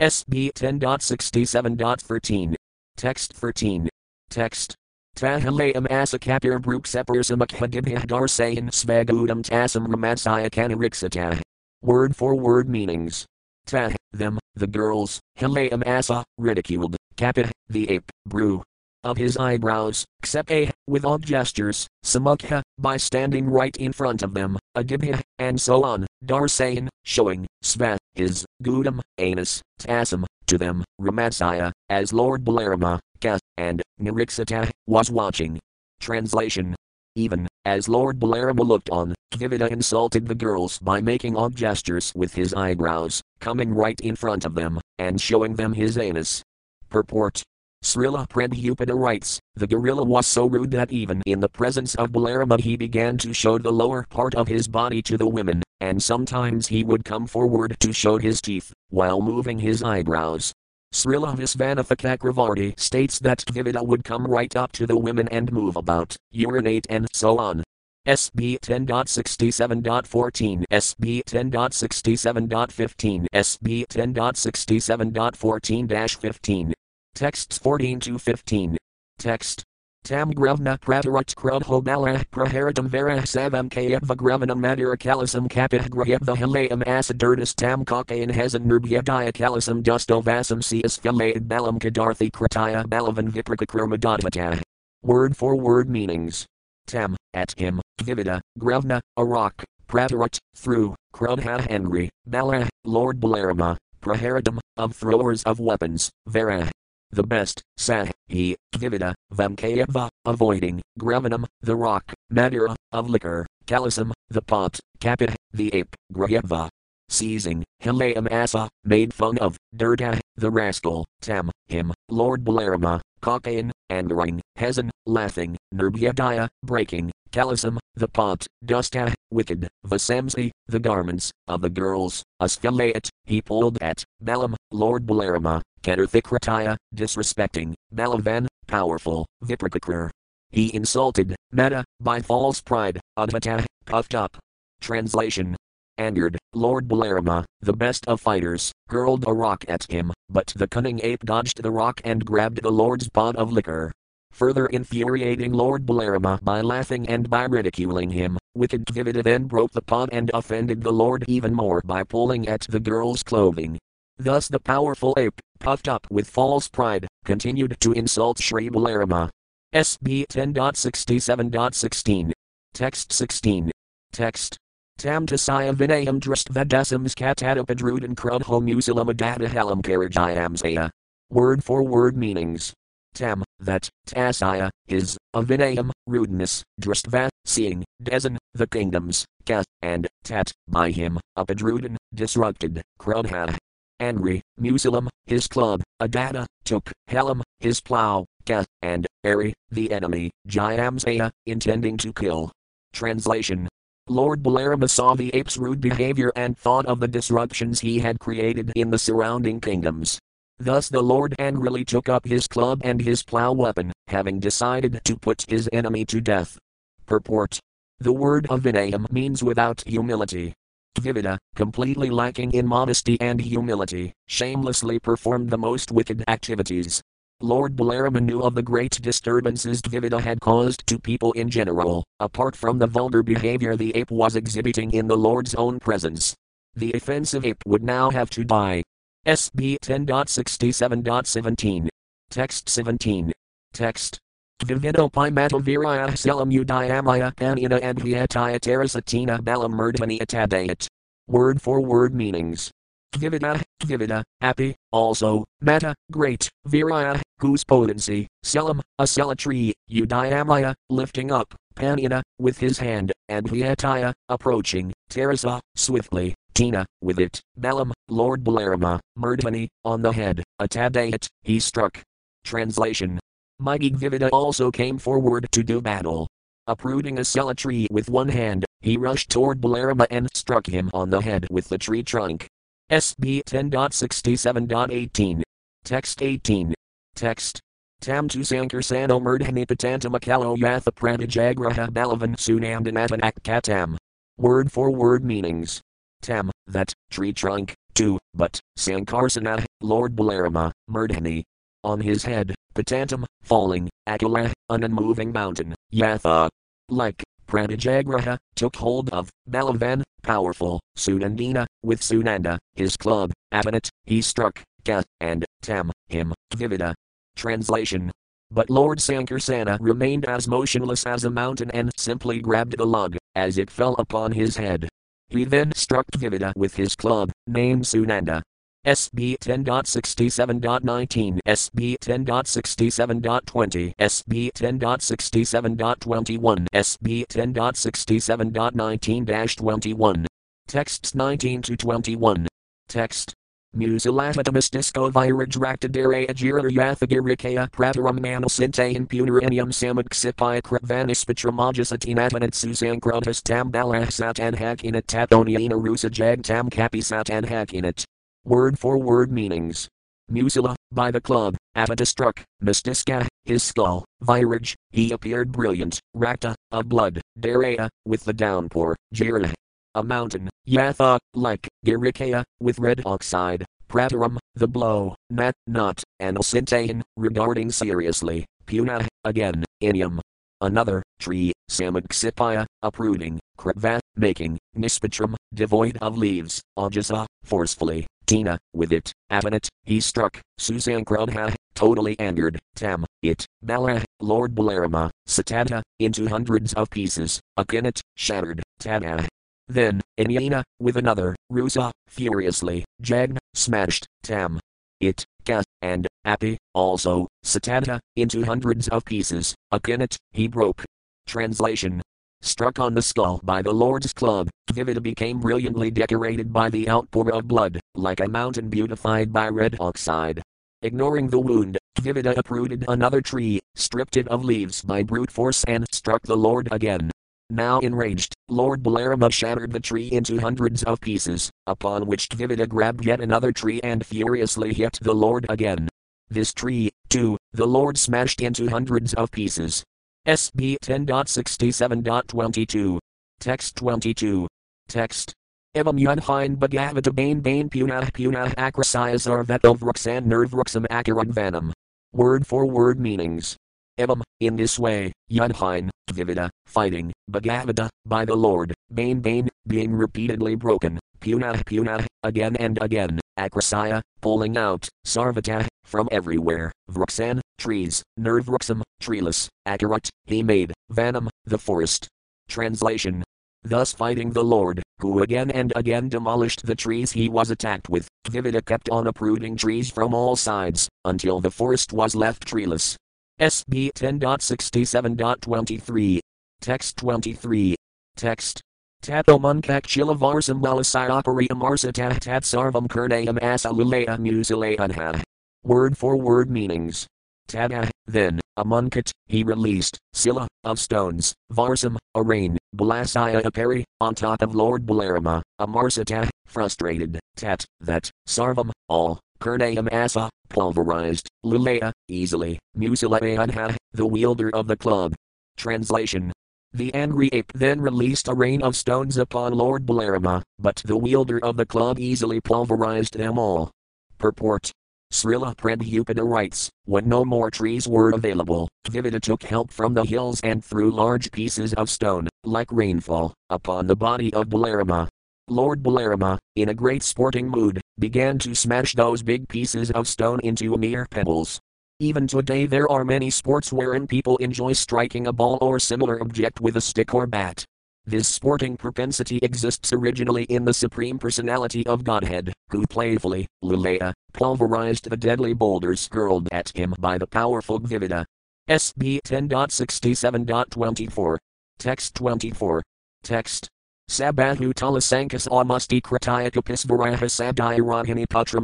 SB 10.67.13. Text 13. Text. Tahalayam asakapir bruksepursamakhdibhah darsayan svagudam tasam ramatsaya kanariksata. Word for word meanings. Tah, them, the girls, hilayam asa, ridiculed, kapih, the ape, brew, of his eyebrows, ksepe, with odd gestures, samukha, by standing right in front of them, adibha, and so on, darsayan, showing, sva, his, gudam, anus, tasam, to them, ramatsaya, as Lord Balarama, ka, and, niriksata, was watching. Translation. Even, as Lord Balarama looked on, Dvivida insulted the girls by making odd gestures with his eyebrows, coming right in front of them, and showing them his anus. Purport Srila Prabhupada writes, the gorilla was so rude that even in the presence of Balarama he began to show the lower part of his body to the women, and sometimes he would come forward to show his teeth, while moving his eyebrows. Srila Visvanatha states that Dvivida would come right up to the women and move about, urinate and so on. SB 10.67.14, SB 10.67.15, SB 10.67.14 15. Texts 14 to 15. Text. Tam grevna pratarat krudho balah praharatam vera savam kayeva grevanam madira kalisam kapih graheva hilayam asidurtis tam kakayan hesan nurbhyadaya kalisam dusto vasam sias filayad balam kadarthi krataya balavan viprakakramadatvatah. Word for word meanings. Tam, at him, vivida, grevna, a rock, pratarat, through, krudha Henry, balah, Lord Balarama, praharatam, of throwers of weapons, vera, the best, sah, he, vivida, vamkayava, avoiding, gravanam, the rock, madira, of liquor, kalisam, the pot, kapit, the ape, grayava. Seizing, hilayam asa, made fun of, durda, the rascal, tam, him, Lord Balarama, kakayan, angering, hezan, laughing, nirbyadaya, breaking, kalisam, the pot, dusta, wicked, vasamsi, the garments, of the girls, asfilayat, he pulled at, balam, Lord Balarama, Kadarthikrataya, disrespecting, Balavan, powerful, Viprakakrar. He insulted, Meta, by false pride, Advata, puffed up. Translation. Angered, Lord Balarama, the best of fighters, hurled a rock at him, but the cunning ape dodged the rock and grabbed the Lord's pot of liquor. Further infuriating Lord Balarama by laughing and by ridiculing him, wicked Dvivida then broke the pot and offended the Lord even more by pulling at the girl's clothing. Thus the powerful ape, puffed up with false pride, continued to insult Sri Balarama. SB 10.67.16. Text 16. Text. Tam tasaya vinayam dristvadasams katadapadrudan krudho musalamadahalam karajayamsaya. Word for word meanings. Tam, that, tasaya, is, avinayam, rudeness, dristva, seeing, desan, the kingdoms, ka, and, tat, by him, upadrudan, disrupted, krudha, Angry, Musalam, his club, Adada, took, Helam, his plow, Ka, and, Ari, the enemy, Jayamsaya, intending to kill. Translation Lord Balarama saw the ape's rude behavior and thought of the disruptions he had created in the surrounding kingdoms. Thus the Lord angrily took up his club and his plow weapon, having decided to put his enemy to death. Purport The word of Vinayam means without humility. Dvivida, completely lacking in modesty and humility, shamelessly performed the most wicked activities. Lord Balarama knew of the great disturbances Dvivida had caused to people in general, apart from the vulgar behavior the ape was exhibiting in the Lord's own presence. The offensive ape would now have to die. SB 10.67.17. Text 17. Text. Vivido Pimatavira Selam Udayamaya Panina and Viataya Terasatina Balam Atadayat. Word for word meanings. Vivida, Vivida, happy, also, Mata, great, Viraya, whose potency, Selam, a sela tree, Udayamaya, lifting up, Panina, with his hand, and Viataya, approaching, Terasa, swiftly, Tina, with it, Balam, Lord Balarama, Murdhani, on the head, Atadayat, he struck. Translation Mighty Dvivida also came forward to do battle. Uprooting a sela tree with one hand, he rushed toward Balarama and struck him on the head with the tree trunk. SB 10.67.18. Text 18. Text. Tam tu sankar sano murdhani patantamakalo yatha pranajagraha balavan sunamdanatan katam. Word for word meanings. Tam, that, tree trunk, 2. But, Sankarsana, Lord Balarama, Murdhani. On his head, Patantam, falling, Akula, an unmoving mountain, Yatha. Like, Pratijagraha, took hold of, Balavan, powerful, Sunandina, with Sunanda, his club, Apanat, he struck, Ka, and, Tam, him, Dvivida. Translation but Lord Sankarsana remained as motionless as a mountain and simply grabbed the lug, as it fell upon his head. He then struck Dvivida with his club, named Sunanda. SB 10.67.19, SB 10.67.20, SB 10.67.21, SB 10.67.19-21. Texts 19 to 21. Text Musilatamus disco virajractadere agira yathagirikea prataram manasintayan punarinium samaksipaya kravanis patramajasatinatmanat susankrotas tam balasatan hakinat tatoniana rusa jag tam kapisatan hakinat. Word for word meanings. Musila, by the club, Avada struck, Mystiska, his skull, Viraj, he appeared brilliant, Rakta, of blood, Dareya, with the downpour, Jira, a mountain, Yatha, like, Girikaya, with red oxide, Prataram, the blow, Nat, not, Anasintayan, regarding seriously, Puna, again, Inyam. Another, tree, Samaksipaya, uprooting, Krava, making, Nispatram, devoid of leaves, Ajasa, forcefully, Tina, with it, Avanat, he struck, Susankrodha, totally angered, Tam, it, Bala, Lord Balarama, Satata, into hundreds of pieces, Akinat, shattered, Tada, then, Inyana, with another, Rusa, furiously, Jagna, smashed, Tam. It, Ka, and, Api, also, Satanta, into hundreds of pieces, Akinat, he broke. Translation Struck on the skull by the Lord's club, Dvivida became brilliantly decorated by the outpour of blood, like a mountain beautified by red oxide. Ignoring the wound, Dvivida uprooted another tree, stripped it of leaves by brute force and struck the Lord again. Now enraged, Lord Balarama shattered the tree into hundreds of pieces, upon which Dvivida grabbed yet another tree and furiously hit the Lord again. This tree, too, the Lord smashed into hundreds of pieces. SB 10.67.22. Text 22. Text. Evam yunhine bagavata bain bain punah punah akrasaya zarvetov ruxan nervruxam akarad vanam. Word for word meanings. Evam, in this way, Yunhine, Dvivida, fighting, Bhagavata, by the Lord, Bane Bane, being repeatedly broken, Puna Puna, again and again, Akrasaya, pulling out, Sarvata, from everywhere, Vruksan, trees, Nervruxam, treeless, Akarat, he made, Vanam, the forest. Translation Thus fighting the Lord, who again and again demolished the trees he was attacked with, Dvivida kept on uprooting trees from all sides, until the forest was left treeless, SB 10.67.23. Text 23. Text. Tato munkak chilavarsam lalasayapari amarsa tat sarvam kurnayam asalulaya musilayanha. Word for word meanings. Tada, then, a munkat, he released, sila, of stones, varsam, a rain, balasaya apari, on top of Lord Balarama, amarsata, frustrated, tat, that, sarvam, all, Kurnayam asa, pulverized, Lulea, easily, Musilayanha, the wielder of the club. Translation the angry ape then released a rain of stones upon Lord Balarama, but the wielder of the club easily pulverized them all. Purport Srila Prabhupada writes, when no more trees were available, Dvivida took help from the hills and threw large pieces of stone, like rainfall, upon the body of Balarama. Lord Balarama, in a great sporting mood, began to smash those big pieces of stone into mere pebbles. Even today, there are many sports wherein people enjoy striking a ball or similar object with a stick or bat. This sporting propensity exists originally in the Supreme Personality of Godhead, who playfully, Lulea, pulverized the deadly boulders hurled at him by the powerful Dvivida. SB 10.67.24. Text 24. Text. Sabahu talasankas amusti kratayakapis varaha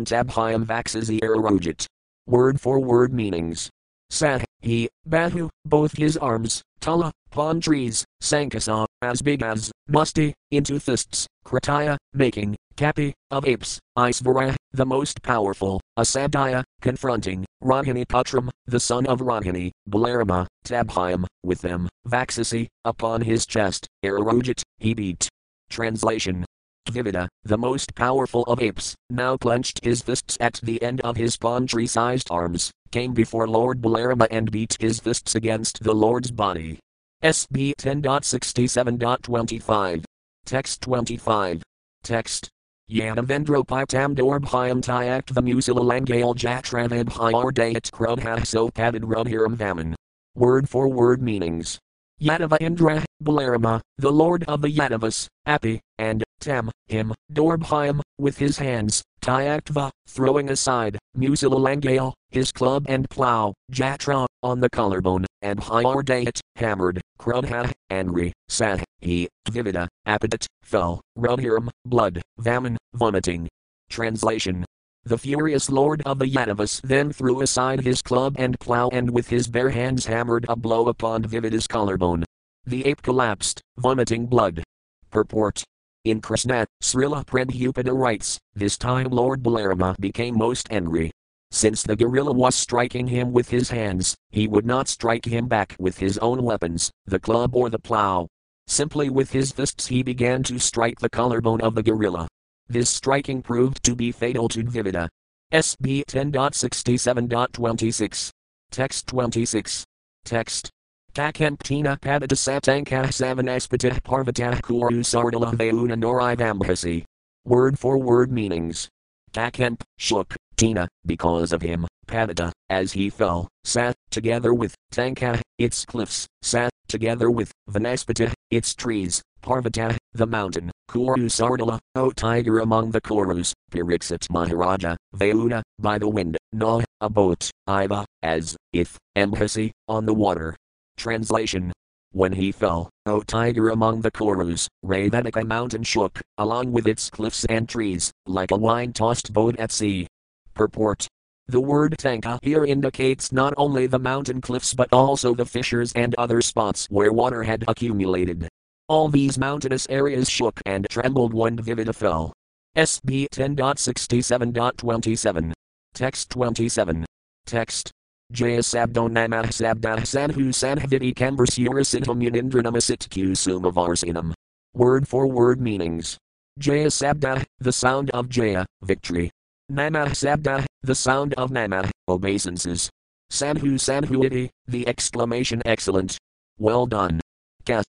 tabhyam vaxasi erorojit. Word for word meanings. Sah, he, Bahu, both his arms, Tala, palm trees, Sankasa, as big as, Musti, into fists, Krataya, making, Kapi, of apes, Isvara, the most powerful, Asabdaya, confronting, Rahini Putram, the son of Rahini, Balarama, Tabhyam, with them, Vaxasi, upon his chest, Erorojit, he beat. Translation Dvivida, the most powerful of apes, now clenched his fists at the end of his palm tree sized arms, came before Lord Balarama and beat his fists against the Lord's body. SB 10.67.25. Text 25. Text. Yanavendropytam dorbhyam tyact vamusila jatravabhyardayat krubha so padded rubhiram vaman. Word for word meanings. Yadava Indra, Balarama, the lord of the Yadavas, Api, and Tam, him, Dorbhyam, with his hands, Tyaktva, throwing aside, Musilalangale, his club and plow, Jatra, on the collarbone, and Hyardayat, hammered, Krudha, angry, Sah, he, Dvivida, Apidat, fell, Rubhiram, blood, Vaman, vomiting. Translation the furious lord of the Yadavas then threw aside his club and plow and with his bare hands hammered a blow upon Dvivida's collarbone. The ape collapsed, vomiting blood. Purport. In Krishna, Srila Prabhupada writes, this time Lord Balarama became most angry. Since the gorilla was striking him with his hands, he would not strike him back with his own weapons, the club or the plow. Simply with his fists he began to strike the collarbone of the gorilla. This striking proved to be fatal to Dvivida. SB 10.67.26. Text 26. Text. Takemptina padata satanka savanaspatah parvatah kuru sardala veuna norivambhasi. Word for word meanings. Takemp, shook, Tina, because of him, Padata, as he fell, sat, together with, Tanka, its cliffs, sat, together with, Vanaspata, its trees, Parvata, the mountain, Kuru Sardala, O tiger among the Kurus, Pariksit Maharaja, Vauna, by the wind, Na, a boat, Iva, as, if, embassy, on the water. Translation when he fell, O tiger among the Kurus, Ravanika mountain shook, along with its cliffs and trees, like a wine tossed boat at sea. Purport the word tanka here indicates not only the mountain cliffs but also the fissures and other spots where water had accumulated. All these mountainous areas shook and trembled when Dvivida fell. SB 10.67.27. Text 27. Text. Jaya Sabdo Namah Sabdah Sanhu Sanhaviti Kambursurasidham Yanindranamasit Kusumavarsinam. Word for word meanings. Jaya Sabda, the sound of Jaya, victory. Namah Sabda, the sound of Namah, obeisances. Sanhu Sanhuiti, the exclamation excellent. Well done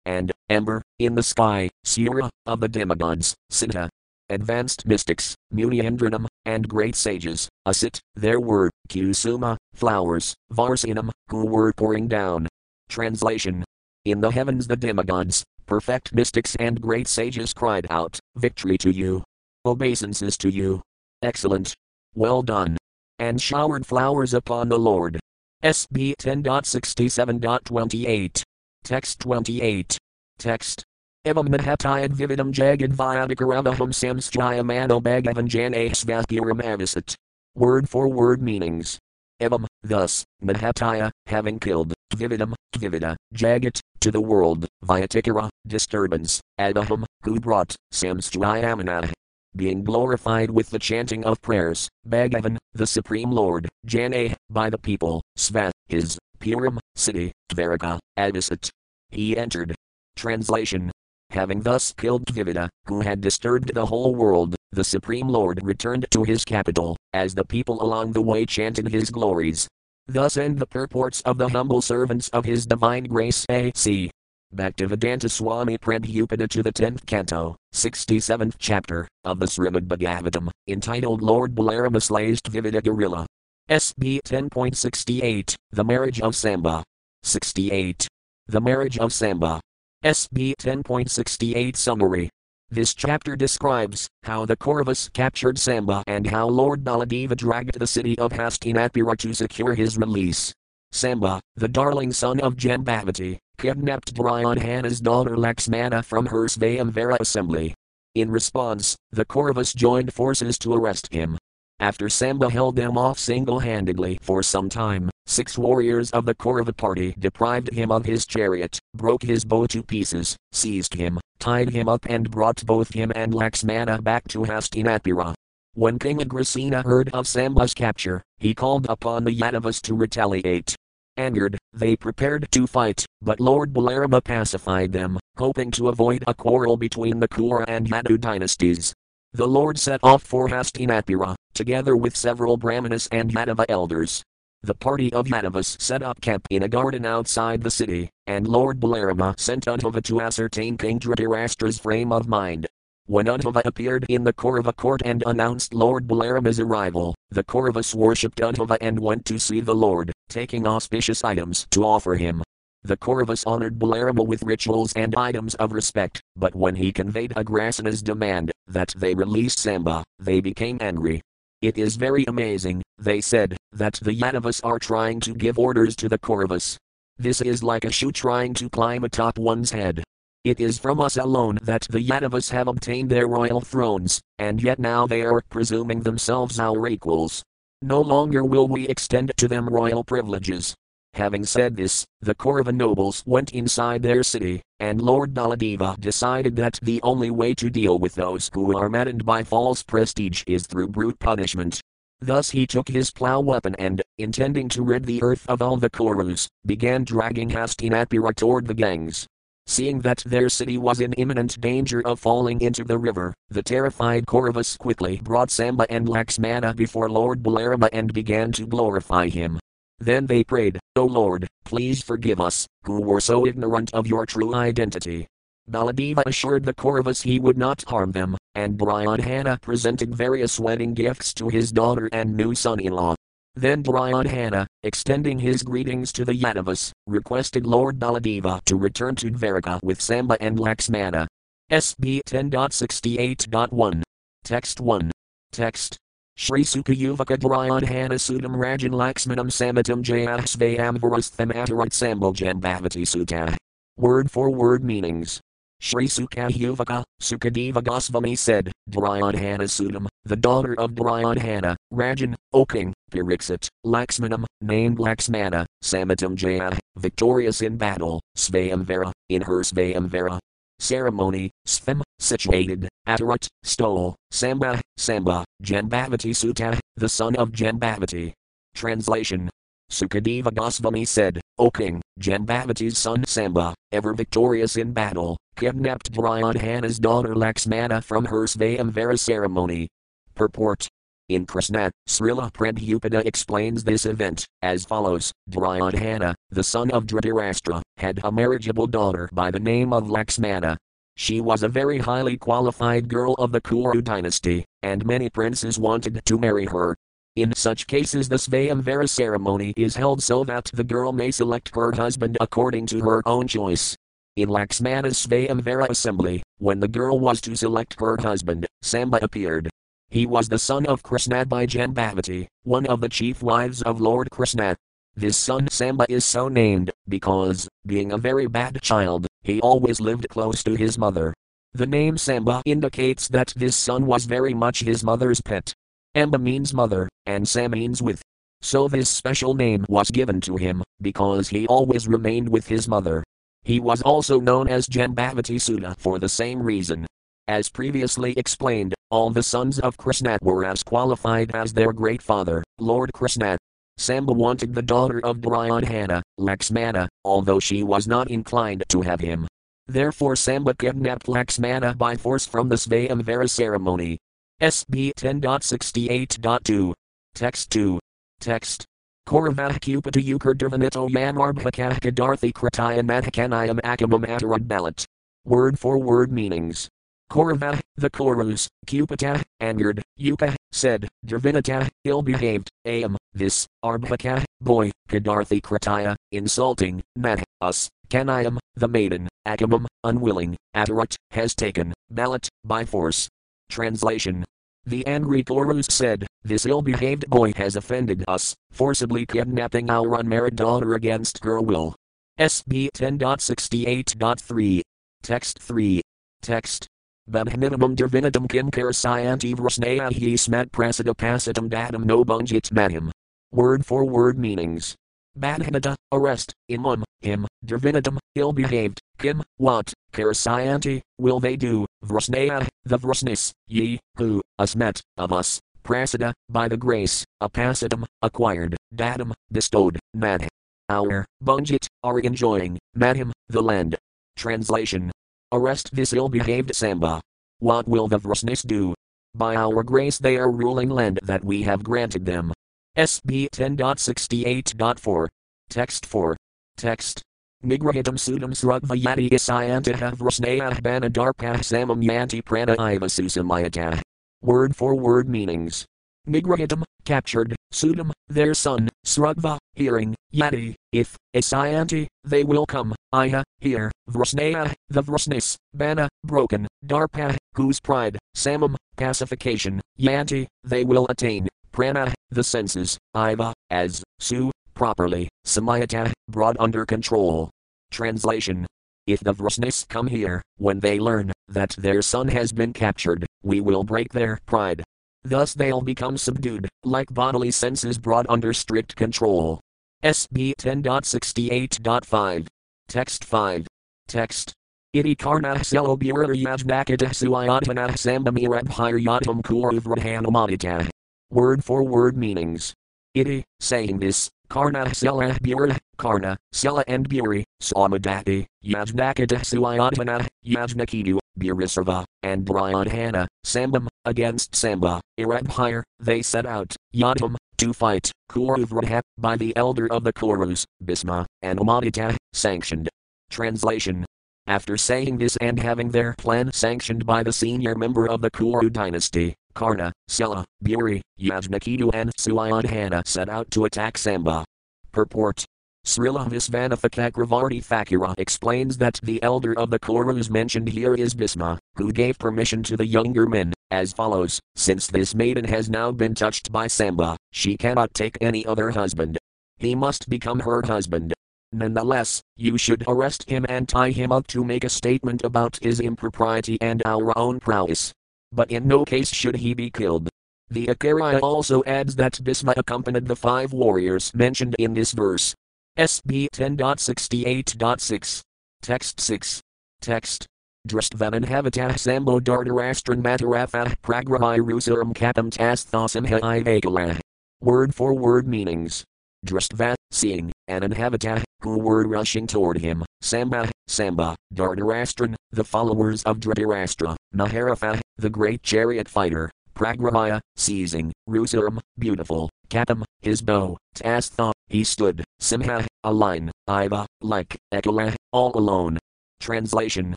and Ember, in the sky, Sura, of the demigods, Siddha. Advanced mystics, Muniendranam, and great sages, Asit, their word, Kusuma, flowers, Varsinam, who were pouring down. Translation In the heavens the demigods, perfect mystics and great sages cried out, Victory to you! Obeisances to you! Excellent! Well done! And showered flowers upon the Lord. SB 10.67.28. Text 28. Text. Evam Mahatayad Vividam Jagad Vyadikaravaham Samschayamano Bhagavan Janeh Svaspiram Avisat. Word for word meanings. Evam, thus, Mahataya, having killed, Vividam, Vivida, Jagat, to the world, Vyatikara, disturbance, Adaham, who brought, Samschayamana, being glorified with the chanting of prayers, Bhagavan, the Supreme Lord, Janeh, by the people, Svat, his, Puram, city, Dvaraka, Adisat. He entered. Translation. Having thus killed Dvivida, who had disturbed the whole world, the Supreme Lord returned to his capital, as the people along the way chanted his glories. Thus end the purports of the humble servants of his divine grace A.C. Bhaktivedanta Swami Prabhupada to the 10th canto, 67th chapter, of the Srimad Bhagavatam, entitled Lord Balarama Slays Dvivida Gorilla. SB 10.68 The Marriage of Samba. 68. The Marriage of Samba. SB 10.68 Summary. This chapter describes how the Kauravas captured Samba and how Lord Baladeva dragged the city of Hastinapura to secure his release. Samba, the darling son of Jambavati, kidnapped Duryodhana's daughter Laxmana from her Svayamvara assembly. In response, the Kauravas joined forces to arrest him. After Samba held them off single handedly for some time, six warriors of the Kaurava party deprived him of his chariot, broke his bow to pieces, seized him, tied him up, and brought both him and Laxmana back to Hastinapura. When King Agrasena heard of Samba's capture, he called upon the Yadavas to retaliate. Angered, they prepared to fight, but Lord Balarama pacified them, hoping to avoid a quarrel between the Kuru and Yadu dynasties. The Lord set off for Hastinapura, together with several Brahmanas and Yadava elders. The party of Yadavas set up camp in a garden outside the city, and Lord Balarama sent Uddhava to ascertain King Dhritarashtra's frame of mind. When Uddhava appeared in the Kaurava court and announced Lord Balarama's arrival, the Kauravas worshipped Uddhava and went to see the Lord, taking auspicious items to offer him. The Kauravas honored Balarama with rituals and items of respect, but when he conveyed Agrasena's demand that they release Samba, they became angry. It is very amazing, they said, that the Yadavas are trying to give orders to the Kauravas. This is like a shoe trying to climb atop one's head. It is from us alone that the Yadavas have obtained their royal thrones, and yet now they are presuming themselves our equals. No longer will we extend to them royal privileges. Having said this, the Kaurava nobles went inside their city, and Lord Baladeva decided that the only way to deal with those who are maddened by false prestige is through brute punishment. Thus he took his plough weapon and, intending to rid the earth of all the Kurus, began dragging Hastinapura toward the Ganges. Seeing that their city was in imminent danger of falling into the river, the terrified Kauravas quickly brought Samba and Laxmana before Lord Balarama and began to glorify him. Then they prayed, O Lord, please forgive us, who were so ignorant of your true identity. Baladeva assured the Kauravas he would not harm them, and Duryodhana presented various wedding gifts to his daughter and new son-in-law. Then Duryodhana, extending his greetings to the Yadavas, requested Lord Baladeva to return to Dvaraka with Samba and Laxmana. SB 10.68.1. Text 1. Text. Shri Sukayuvaka Duryodhana Sudam Rajan Laxmanam Samatam Jayasvayam Varastham Atarat Sambojan Bhavati Sutta. Word for word meanings. Sri Sukayuvaka, Sukadeva Goswami said, Duryodhana Sudam, the daughter of Duryodhana, Rajan, O king, Pariksit, Laxmanam, named Laxmana, Samatam Jaya, victorious in battle, Svayamvara, in her Svayamvara. Ceremony, Svim, situated, Atarat, stole, Samba, Samba, Jambavati Sutta, the son of Jambavati. Translation Sukadeva Goswami said, O king, Jambavati's son Samba, ever victorious in battle, kidnapped Duryodhana's daughter Laxmana from her Svayamvara ceremony. Purport in Krishna, Srila Prabhupada explains this event as follows Duryodhana, the son of Dhritarashtra, had a marriageable daughter by the name of Laxmana. She was a very highly qualified girl of the Kuru dynasty, and many princes wanted to marry her. In such cases, the Svayamvara ceremony is held so that the girl may select her husband according to her own choice. In Laxmana's Svayamvara assembly, when the girl was to select her husband, Samba appeared. He was the son of Krishna by Jambavati, one of the chief wives of Lord Krishna. This son Samba is so named because, being a very bad child, he always lived close to his mother. The name Samba indicates that this son was very much his mother's pet. Amba means mother, and Sam means with. So this special name was given to him, because he always remained with his mother. He was also known as Jambavati Sutta for the same reason. As previously explained, all the sons of Krishna were as qualified as their great father, Lord Krishna. Samba wanted the daughter of Duryodhana, Laxmana, although she was not inclined to have him. Therefore Samba kidnapped Laxmana by force from the Svayamvara ceremony. SB 10.68.2. Text 2. Text. Kauravah Cupita Ukurdurvanito Yanarbhakah Kadarthi Krataya Madhakanayam Akamam Atarad Word for word meanings. Kaurava, the Kurus, Cupita, angered, Yuka, said, Dravinata, ill behaved, Am, this, Arbhaka, boy, Kadarthi Krataya, insulting, Nat, us, Kanayam, the maiden, Akamam, unwilling, Atarat, has taken, ballot, by force. Translation The angry Kurus said, This ill behaved boy has offended us, forcibly kidnapping our unmarried daughter against her will. SB 10.68.3. Text 3. Text Babhminimum divinitum kim karasayanti vrasnayahi smat prasada pasitam datam no bunjit matim. Word for word meanings. Badhanata, arrest, imum, him, divinitum, ill behaved, kim, what, karasayanti, will they do, vrasnaya, the vrasnis, ye, who, asmet, of us, prasada, by the grace, apasitam, acquired, datum, bestowed, mad, our, Bunjit, are enjoying, Madhim, the land. Translation Arrest this ill behaved Samba. What will the Vrasnis do? By our grace they are ruling land that we have granted them. SB 10.68.4. Text 4. Text. Nigrahitam sudam srugvayati isayantah vrasnayah banadarpah samam yanti prana ivasusamayatah. Word for word meanings. Nigrahitam, captured, Sudam, their son, Srugva, hearing, Yati, if, Isayanti, they will come, Iha, here, Vrasnaya, the Vrasnis, Bana, broken, Darpa, whose pride, Samam, pacification, Yanti, they will attain, Prana, the senses, Iva, as, Su, properly, Samayata, brought under control. Translation if the Vrasnis come here, when they learn that their son has been captured, we will break their pride, Thus they'll become subdued, like bodily senses brought under strict control. SB 10.68.5. Text 5. Text. Iti karnah selo buryajnakadah suayatanah sambamiradhiryatam kuruvradhanamaditah. Word for word meanings. Iti, saying this, Karna Sela Bura, Karna, Sela and Buri, Samadati, Yajnakata Suayatana, Yajnakidu, Burisarva, and Brayadhana, Sambam, against Samba, Irabhir, they set out, Yadam, to fight, Kuruvraha, by the elder of the Kurus, Bisma, and Amadita, sanctioned. Translation after saying this and having their plan sanctioned by the senior member of the Kuru dynasty, Karna, Sela, Buri, Yajnaketu and Suayodhana set out to attack Samba. Purport Srila Visvanatha Cakravarti Thakura explains that the elder of the Kurus mentioned here is Bhisma, who gave permission to the younger men, as follows Since this maiden has now been touched by Samba, she cannot take any other husband. He must become her husband. Nonetheless, you should arrest him and tie him up to make a statement about his impropriety and our own prowess. But in no case should he be killed. The Acharya also adds that Bhisma accompanied the five warriors mentioned in this verse. SB 10.68.6. Text 6. Text. Dristvanan Havitah Sambo Dardarastran Matarafah Pragrahi Rusaram Katam Tasthasimha Ivakalah. Word for word meanings. Dristva, seeing, and Anhavata, who were rushing toward him, Samba, Samba, Dardarastran, the followers of Dhritarashtra, Maharafa, the great chariot fighter, Pragramaya, seizing, Rusaram, beautiful, Katam, his bow, Tastha, he stood, Simha, a line, Iva, like, Ekala, all alone. Translation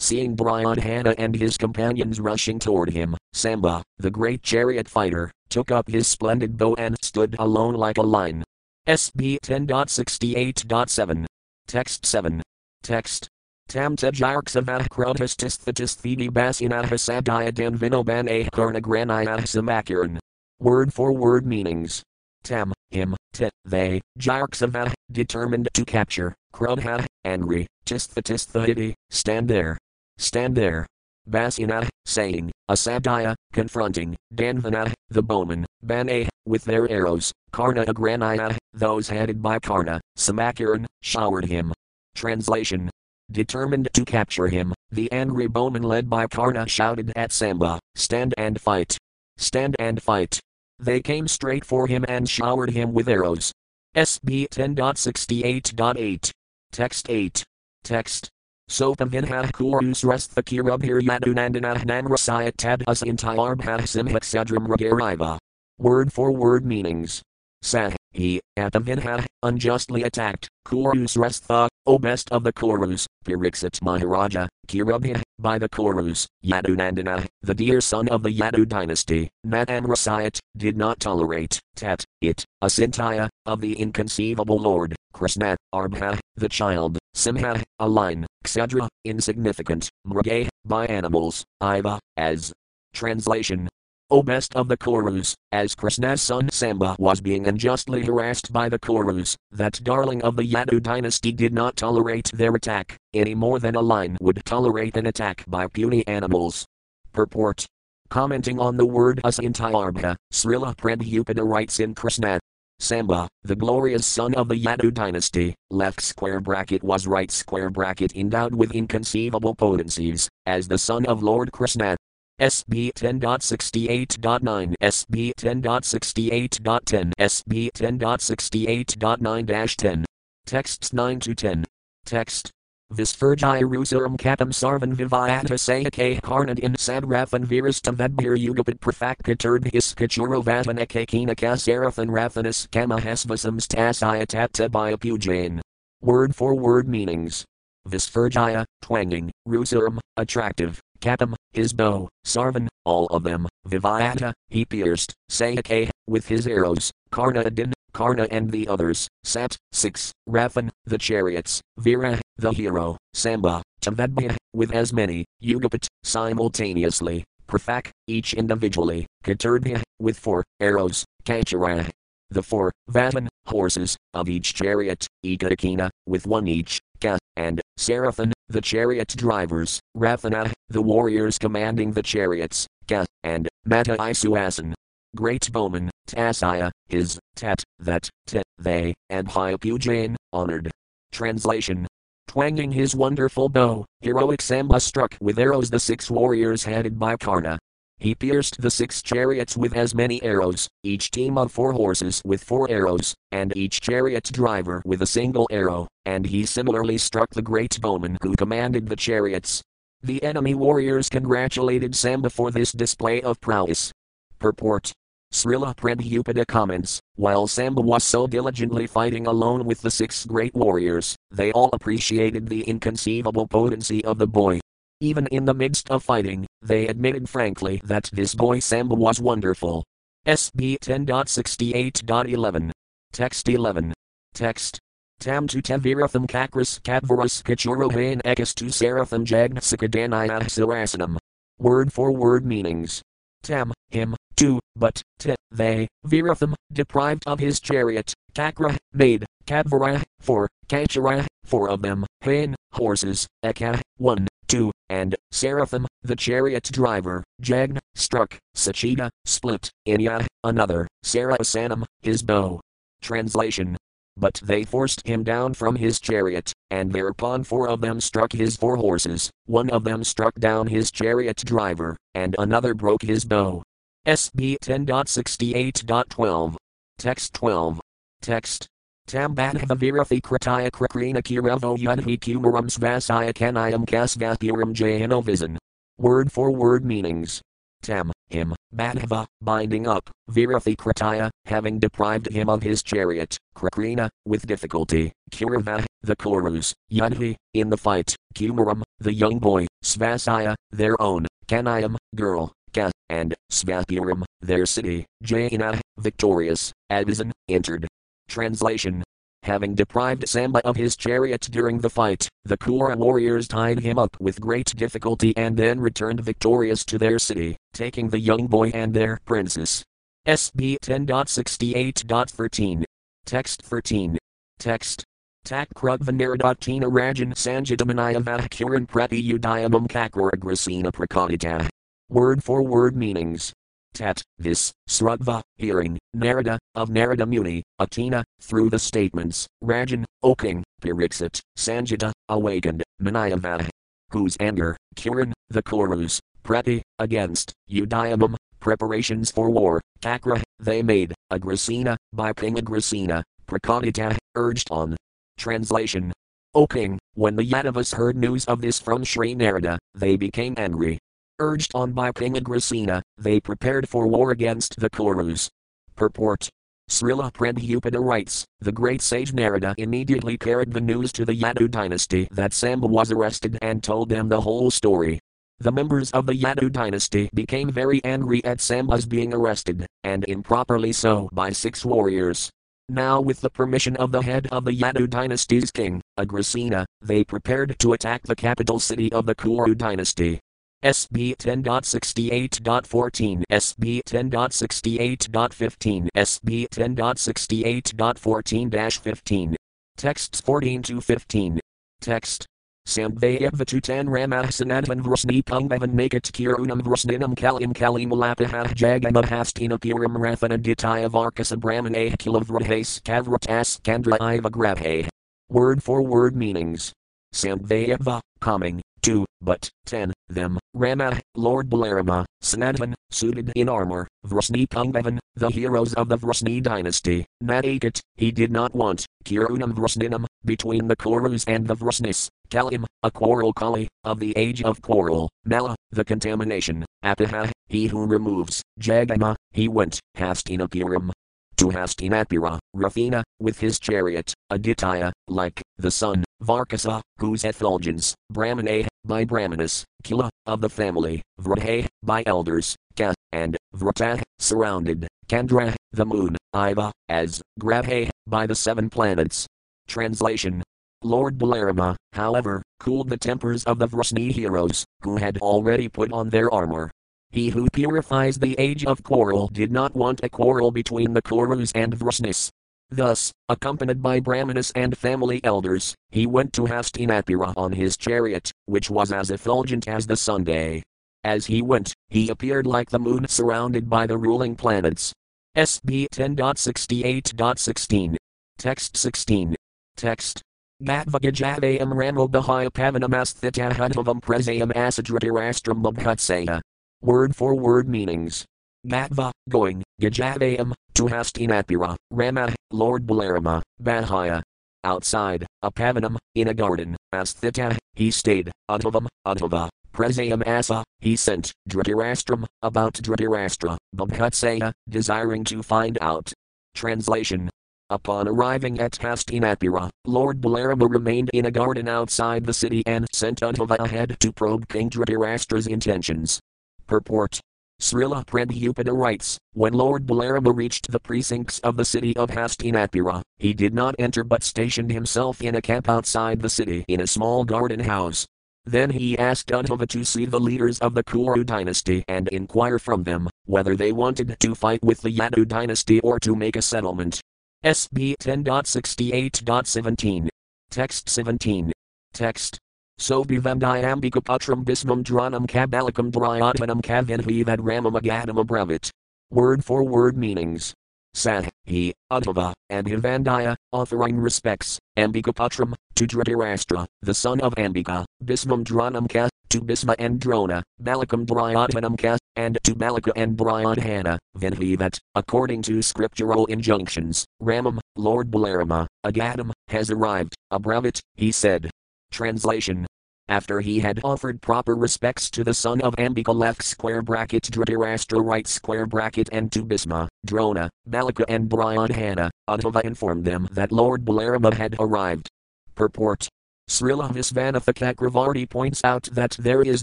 Seeing Brayadhana and his companions rushing toward him, Samba, the great chariot fighter, took up his splendid bow and stood alone like a line. SB 10.68.7. Text 7. Text. Tam tejarksavah krotastis thetis thedi basinahasadiadan vinoban a karnagranayah Word for word meanings. Tam, him, te, they, jarksavah, determined to capture, krodha, angry, tisthitisthaidi, stand there. Stand there. Basina, saying, Asadaya, confronting, Danvana, the bowmen, Bane, with their arrows, Karna Agranaya, those headed by Karna, Samakiran, showered him. Translation Determined to capture him, the angry bowmen led by Karna shouted at Samba, Stand and fight! Stand and fight! They came straight for him and showered him with arrows. SB 10.68.8. Text 8. Text Sopavinha kurus resthakirubhir yadunandana namrasayat tadhus intayarbha simhaksadram ragariva. Word for word meanings. Sah, he, Atavinha, unjustly attacked, Kurus Restha, O best of the Kurus, Pariksit Maharaja, Kirubhi, by the Kurus, Yadunandana, the dear son of the Yadu dynasty, Natamrasayat, did not tolerate, Tat, it, Asintaya, of the inconceivable Lord, Krishna, Arbha, the child, Simha, a line, Ksadra, insignificant, Mrage, by animals, Iva, as. Translation O best of the Kurus, as Krishna's son Samba was being unjustly harassed by the Kurus, that darling of the Yadu dynasty did not tolerate their attack, any more than a lion would tolerate an attack by puny animals. Purport Commenting on the word Asintayarbha, Srila Prabhupada writes in Krishna. Samba, the glorious son of the Yadu dynasty, left square bracket was right square bracket endowed with inconceivable potencies, as the son of Lord Krishna, SB 10.68.9 SB 10.68.10 SB 10.68.9 10 Texts 9 to 10. Text. Visvirjaya Rusaram Katam Sarvan Vivayata Sayake Karnad in Sadrafan Virastam Vedbir Yugapat Prafakaterd Hiskachurovat Ekakina Kasarathan Rathanas Kamahasvasams Tasaya Tapta Biopujain. Word for word meanings. Visvirjaya, twanging, Rusaram, attractive, Katam, his bow, Sarvan, all of them, Vivayata, he pierced, Sayake, with his arrows, Karna Adin, Karna and the others, Sat, 6, Rathan, the chariots, Vira, the hero, Samba, Tavadbhya, with as many, Yugapat, simultaneously, Prafak, each individually, Katurdhya, with four, arrows, Kachara, the four, Vatan, horses, of each chariot, Ekadakina, with one each, Ka, and, Sarathan, the chariot drivers, Rathana, the warriors commanding the chariots, Ka, and, Mata Isuasan, great bowman, Tasaya, his, tat, that, te, they, and Hyapujain, honored. Translation Twanging his wonderful bow, heroic Samba struck with arrows the six warriors headed by Karna. He pierced the six chariots with as many arrows, each team of four horses with four arrows, and each chariot driver with a single arrow, and he similarly struck the great bowman who commanded the chariots. The enemy warriors congratulated Samba for this display of prowess. Purport Srila Prabhupada comments, while Samba was so diligently fighting alone with the six great warriors, they all appreciated the inconceivable potency of the boy. Even in the midst of fighting, they admitted frankly that this boy Samba was wonderful. SB 10.68.11. Text 11. Text. Tam tu teviratham kakras katvaras kachurohain ekas tu saratham jagnasikadanyah sirasanam. Word for word meanings. Tam, him, two, but, te, they, Viratham, deprived of his chariot, Kakra, made, Kadvara, for, Kachara, four of them, Hain, horses, Eka, one, two, and, Seraphim, the chariot driver, Jagn, struck, Sachita, split, Inya, another, Sarasanam, his bow. Translation but they forced him down from his chariot, and thereupon four of them struck his four horses, one of them struck down his chariot driver, and another broke his bow. SB 10.68.12. Text 12. Text. Tambadha virathi krataya krakrina kirevo yudhi kumaram svasaya kanayam kasvapuram jayanovisan. Word for word meanings. Tam, him, Badhava, binding up, Virathi Krataya, having deprived him of his chariot, Krakrina, with difficulty, Kurava, the Kurus, Yudhi, in the fight, Kumaram, the young boy, Svasaya, their own, Kanayam, girl, Ka, and Svapuram, their city, Jaina, victorious, Advisan, entered. Translation Having deprived Samba of his chariot during the fight, the Kuru warriors tied him up with great difficulty and then returned victorious to their city, taking the young boy and their princess. SB 10.68.13. Text 13. Text. Tak Krugvanaradotina Rajan Sanjitamanaya Vahkuran Prati Udayamam Kakwaragrasina Prakadita. Word for word meanings. Tat, this, Srugva, hearing, Narada, of Narada Muni, Atina, through the statements, Rajan, O king, Pariksit, Sanjita, awakened, Manayava, whose anger, Kiran, the Kurus, Prati, against, Udayamam, preparations for war, Kakra, they made, Agrasena, by King Agrasena, Prakadita, urged on. Translation O king, when the Yadavas heard news of this from Sri Narada, they became angry, Urged on by King Agrasena, they prepared for war against the Kurus. Purport Srila Prabhupada writes, the great sage Narada immediately carried the news to the Yadu dynasty that Samba was arrested and told them the whole story. The members of the Yadu dynasty became very angry at Samba's being arrested, and improperly so by six warriors. Now with the permission of the head of the Yadu dynasty's king, Agrasena, they prepared to attack the capital city of the Kuru dynasty. SB 10.68.14, SB 10.68.15, SB 10.68.14-15. Texts 14 to 15. Text. Samvayavatutan Ramahsanadvan Vrusni Pungvavan Makat Kirunam Vrusninam Kalim Kalimulapahah Jagamahastina Puram Rathana Ditaya Varkasa Brahmane Kilavrahas Kavratas Kandra Ivagrabhe. Word for word meanings. Samvayava, coming, 2, but, 10, them, Rama, Lord Balarama, Sanadvan, suited in armor, Vrasni Pungvavan, the heroes of the Vrasni dynasty, Nadakat, he did not want, Kirunam Vrasninam, between the Kurus and the Vrusnis, Kalim, a quarrel Kali, of the age of quarrel, Mala, the contamination, Apaha, he who removes, Jagama, he went, Hastinapuram, to Hastinapura, Rafina, with his chariot, Aditya, like, the sun, Varkasa, whose effulgence, Brahmane, by Brahmanas, Kila, of the family, Vrahe, by elders, Ka, and, Vrata, surrounded, Kandra, the moon, Iva, as, Grabhe, by the seven planets. Translation Lord Balarama, however, cooled the tempers of the Vrusni heroes, who had already put on their armor. He who purifies the age of quarrel did not want a quarrel between the Kurus and Vrusnis. Thus, accompanied by Brahmanas and family elders, he went to Hastinapura on his chariot, which was as effulgent as the Sunday. As he went, he appeared like the moon surrounded by the ruling planets. SB 10.68.16. Text 16. Text. Gatvagajavayam ramo bahaya pavanamasthityahadhavam presayam asadritirastram labhutsaya. Word for word meanings. Gatva, going, Gajavayam, to Hastinapura, Rama, Lord Balarama, Bahaya. Outside, Apavanam, in a garden, Asthita, he stayed, Udhavam, Uddhava, Presayam Asa, he sent, Dhritarashtra, about Dhritarashtra, Babhutsaya, desiring to find out. Translation Upon arriving at Hastinapura, Lord Balarama remained in a garden outside the city and sent Uddhava ahead to probe King Dhritarashtra's intentions. Purport Srila Prabhupada writes, when Lord Balarama reached the precincts of the city of Hastinapura, he did not enter but stationed himself in a camp outside the city in a small garden house. Then he asked Uddhava to see the leaders of the Kuru dynasty and inquire from them whether they wanted to fight with the Yadu dynasty or to make a settlement. SB 10.68.17. Text 17. Text. So bivamdayambika putram bismam dranam kabalikam dryatanam kavinhivad ramam agadam abravit. Word for word meanings. Sah, he, Uddhava, and Hivandaya, offering respects, Ambikaputram, to Dhritarashtra, the son of Ambika, Bismam Dranamka, to Bhisma and Drona, Balikam Dryatanamka, and to Balika and Duryodhana, Vinhivat, according to scriptural injunctions, Ramam, Lord Balarama, Agadam, has arrived, Abravit, he said. Translation after he had offered proper respects to the son of Ambika left square bracket Dhritarashtra right square bracket and to Bhisma, Drona, Balika and Duryodhana, Uddhava informed them that Lord Balarama had arrived. Purport Srila Visvanatha points out that there is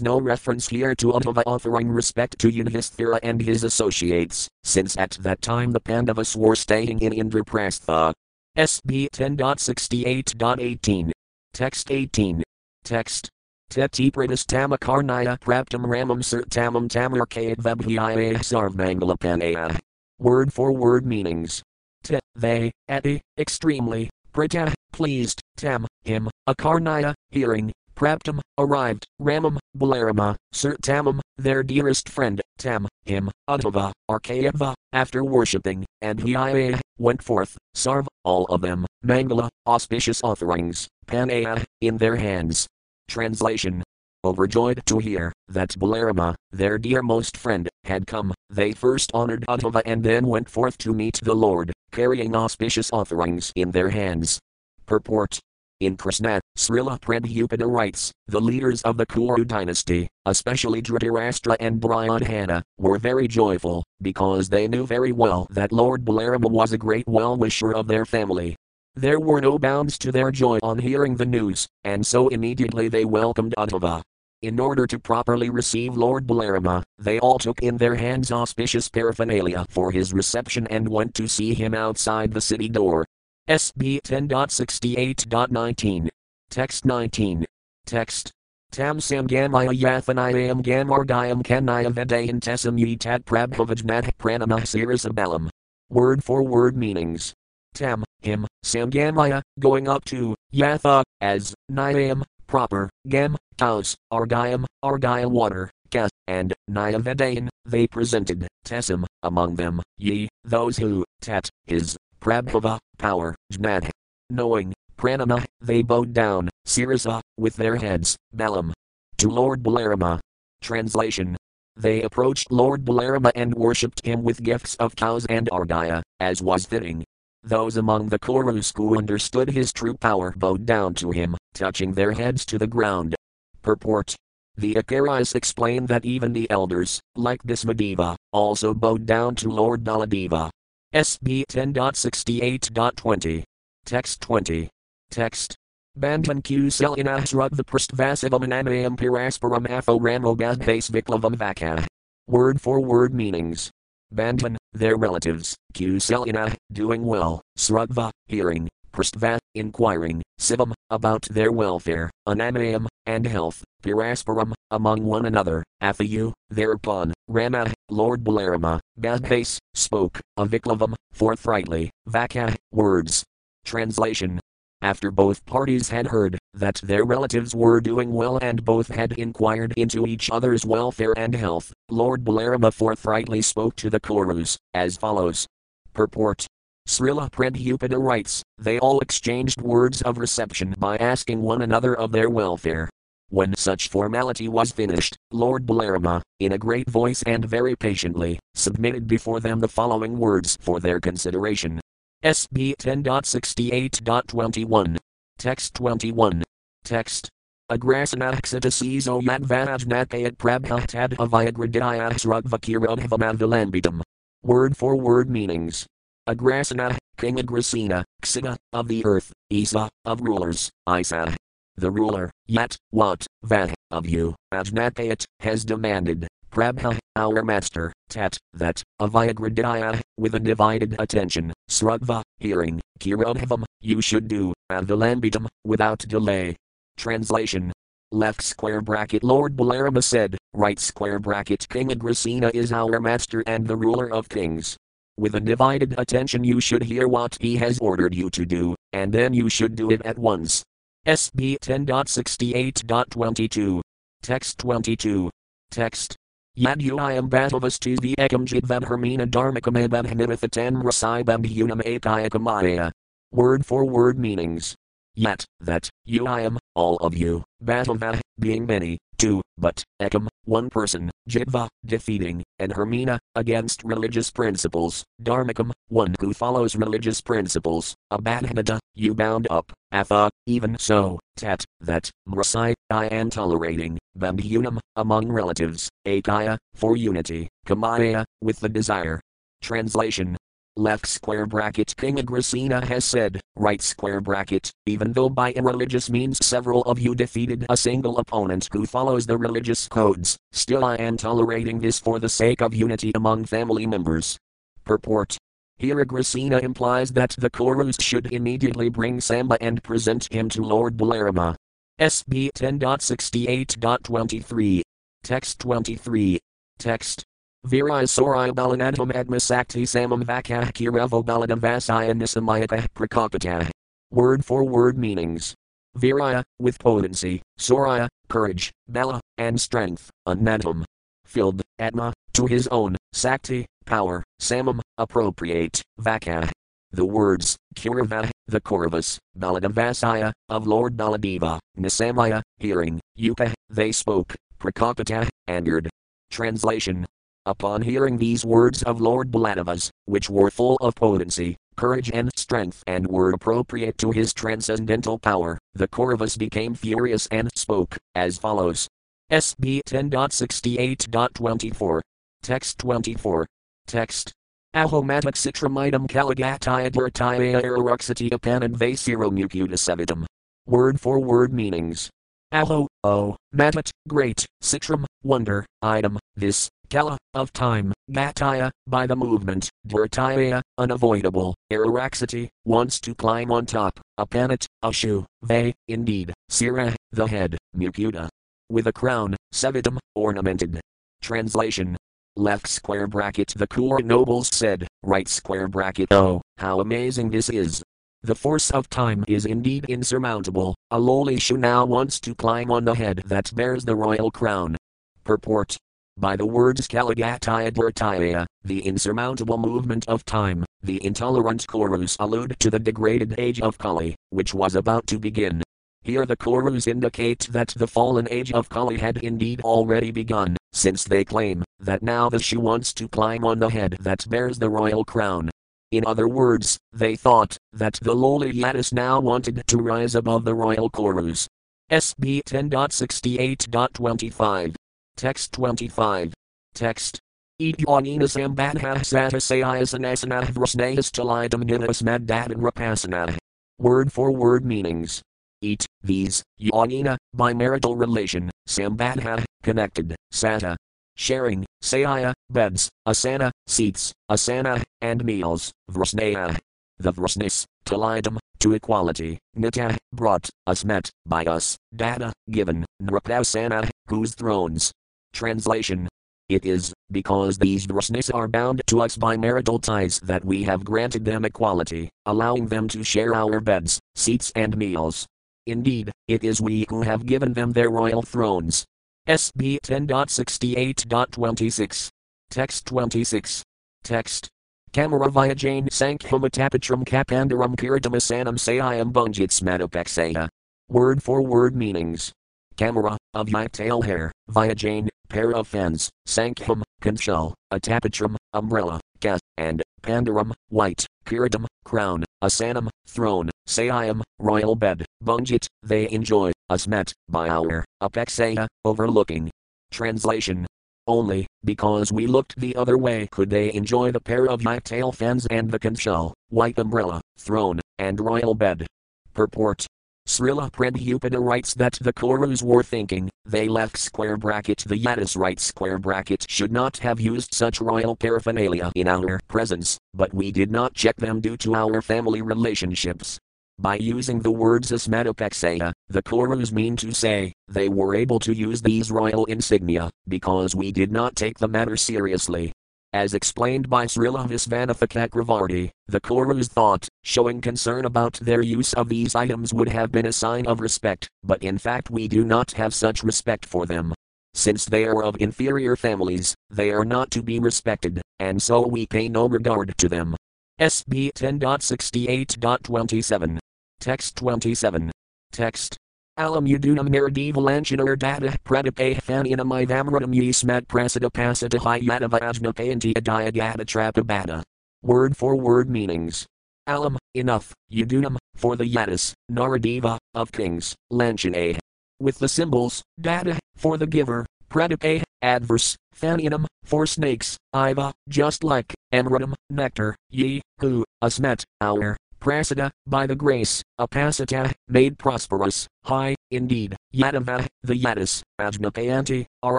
no reference here to Uddhava offering respect to Yudhisthira and his associates, since at that time the Pandavas were staying in Indraprastha. SB 10.68.18. Text 18. Text. Teti tamakar praptam ramam Sir tamam tamarkayat vabhyaya sarvmangalapanaya. Word for word meanings. Te, they, eti, extremely, prita, pleased, tam, him, akarnaya, hearing, praptam, arrived, ramam, balarama, tamam, their dearest friend, tam, him, Uddhava, Arkayava, after worshipping, and Hyaya, went forth, sarv, all of them, mangala, auspicious offerings, panaya, in their hands, Translation. Overjoyed to hear that Balarama, their dearmost friend, had come, they first honored Uddhava and then went forth to meet the Lord, carrying auspicious offerings in their hands. Purport. In Krishna, Srila Prabhupada writes, the leaders of the Kuru dynasty, especially Dhritarashtra and Duryodhana, were very joyful, because they knew very well that Lord Balarama was a great well-wisher of their family, there were no bounds to their joy on hearing the news, and so immediately they welcomed Uddhava. In order to properly receive Lord Balarama, they all took in their hands auspicious paraphernalia for his reception and went to see him outside the city door. SB 10.68.19. Text 19. Text. Tam samgamaya yathanayam gamardayam kanaya vedayan tesam yitat prabhavajnat pranamah sirisabalam. Word for word meanings. Tam, him, Samgamaya, going up to, Yatha, as, Nyam, proper, Gam, cows, Argayam, Argaya water, Ka, and, Nyavedayan, they presented, Tessim, among them, ye, those who, Tat, his, Prabhava, power, Jnad, knowing, Pranama, they bowed down, Sirasa, with their heads, Balam, to Lord Balarama. Translation They approached Lord Balarama and worshipped him with gifts of cows and argaya, as was fitting, those among the Kurus who understood his true power bowed down to him, touching their heads to the ground. Purport the Acharyas explain that even the elders, like Bhismadeva, also bowed down to Lord Baladeva. SB 10.68.20. Text 20. Text. Bandhan Q Selinasrug the Prastvasivam Anamayam Pirasparam Apho Ramogad Viklavam Vaka. Word for word meanings. Bandhan, their relatives, Q Selina, doing well, Srugva, hearing, Prastva, inquiring, Sivam, about their welfare, Anamayam, and health, Pirasparam, among one another, Athayu, thereupon, Rama, Lord Balarama, Gadbase, spoke, Aviklavam, forthrightly, Vaka, words. Translation after both parties had heard that their relatives were doing well and both had inquired into each other's welfare and health, Lord Balarama forthrightly spoke to the Kurus, as follows. Purport Srila Prabhupada writes, they all exchanged words of reception by asking one another of their welfare. When such formality was finished, Lord Balarama, in a great voice and very patiently, submitted before them the following words for their consideration. SB 10.68.21. Text 21. Text. Agrasanaxitasiso yadvanajnakayat prabhatad avyagradiyasrugvakirodhavamadvilambitam. Word for word meanings. Agrasana, King Agrasena, Ksina, of the earth, Isa, of rulers, Isa. The ruler, yet, what, Vah, of you, Ajnakayat, has demanded, Prabha, our master, tat, that, avayagradaya, with a divided attention, srugva, hearing, kirodhavam, you should do, avalambitam, without delay. Translation. Left square bracket Lord Balarama said, right square bracket King Agrasena is our master and the ruler of kings. With a divided attention you should hear what he has ordered you to do, and then you should do it at once. SB 10.68.22. Text 22. Text. Yaduyam Bhatavastis ekam jidvam hermina dharmakamabam hanivathatam rasibam unam akayakamaya. Word for word meanings. Yet, that, Uyam, all of you, Bhatava, being many, two, but, Ekam, one person, Jidva, defeating, and Hermina, against religious principles, Dharmakam, one who follows religious principles, Abadhanada, you bound up, Atha, even so, Tat, that, Mrasai, I am tolerating, Bambunam, among relatives, Akaya, for unity, Kamaya, with the desire. Translation left square bracket King Agrasena has said, right square bracket, even though by irreligious means several of you defeated a single opponent who follows the religious codes, still I am tolerating this for the sake of unity among family members. Purport. Here Agrasena implies that the Kurus should immediately bring Samba and present him to Lord Balarama. SB 10.68.23. Text 23. Text. Virai sorai balanadam admasakti samam vakah kirevo baladam vasaya nisamayaka ah prakopata. Word for word meanings. Viraya, with potency, Soraya, courage, Bala, and strength, Anadam. Filled, Atma, to his own, Sakti, power, Samam, appropriate, Vaka. The words, Kurava, the Kauravas, Baladavasaya, of Lord Baladeva, Nisamaya, hearing, Yuka, they spoke, Prakopata, angered. Translation Upon hearing these words of Lord Baladevas, which were full of potency, courage, and strength and were appropriate to his transcendental power, the Kauravas became furious and spoke, as follows. SB 10.68.24. Text 24. Text. Ahomatic citramidum caligataya dlertaya eruxity apanad vasiromucudasevitum. Word for word meanings. Aho, oh, matat, great, citram, wonder, item, this, Kala, of time, Gataya, by the movement, Dvartaya, unavoidable, Araxity, wants to climb on top, Apanat, a shoe, Ve, indeed, Sira, the head, Mukuta. With a crown, Sevitum, ornamented. Translation. Left square bracket the Kur nobles said, right square bracket oh, how amazing this is. The force of time is indeed insurmountable. A shoe now wants to climb on the head that bears the royal crown. Purport by the words Kaligataya the insurmountable movement of time, the intolerant Kurus allude to the degraded age of Kali, which was about to begin. Here the Kurus indicate that the fallen age of Kali had indeed already begun, since they claim that now the shoe wants to climb on the head that bears the royal crown. In other words, they thought that the lowly Yadus now wanted to rise above the royal Kurus. SB 10.68.25. Text 25. Text. Satasayasanasanah vrasnayas talidam nivas maddadan rapasanah. Word for word meanings. Eat, these, yanina, by marital relation, sambadha, connected, sata, sharing, sayaya, beds, asana, seats, asana, and meals, vrasnaya. The vrasnis, talidam, to equality, nita, brought, us met, by us, data, given, nrapasana, whose thrones. Translation it is, because these Vrsnis are bound to us by marital ties that we have granted them equality, allowing them to share our beds, seats, and meals. Indeed, it is we who have given them their royal thrones. SB 10.68.26. Text 26. Text. Kamara Jane Sankhumatapatraam Kapandaram Kiridamasanam Sayam Bunjits Madapexaya. Word for word meanings. Camera, of my tail hair, via Jane pair of fans, Sankham, conchal, Atapatram, umbrella, Ka, and Pandaram, white, Kiridam, crown, Asanam, throne, Sayam, royal bed, Bunjit, they enjoy, asmet, by our, Apexaya, overlooking. Translation only, because we looked the other way could they enjoy the pair of tail fans and the conchal, white umbrella, throne, and royal bed. Purport Srila Prabhupada writes that the Kurus were thinking, they left square bracket the Yadus right square bracket should not have used such royal paraphernalia in our presence, but we did not check them due to our family relationships. By using the words asmadapexaya, the Kurus mean to say, they were able to use these royal insignia, because we did not take the matter seriously. As explained by Srila Visvanatha Cakravarti, the Kurus thought, showing concern about their use of these items would have been a sign of respect, but in fact we do not have such respect for them. Since they are of inferior families, they are not to be respected, and so we pay no regard to them. SB 10.68.27. Text 27. Text. Alam udunam naradivalanchanar data pradipah faninam ivamradam yismat prasada pasada hyadava ajnapayanti adayagata trapabada. Word for word meanings. Alam, enough, udunam, for the yatis, naradiva, of kings, lanchanah. With the symbols, data, for the giver, pradipah, adverse, faninam, for snakes, iva, just like, amradam, nectar, ye, who, asmet, our, prasada, by the grace, apasita, made prosperous, high, indeed, yadava, the yadas, ajnapayanti, are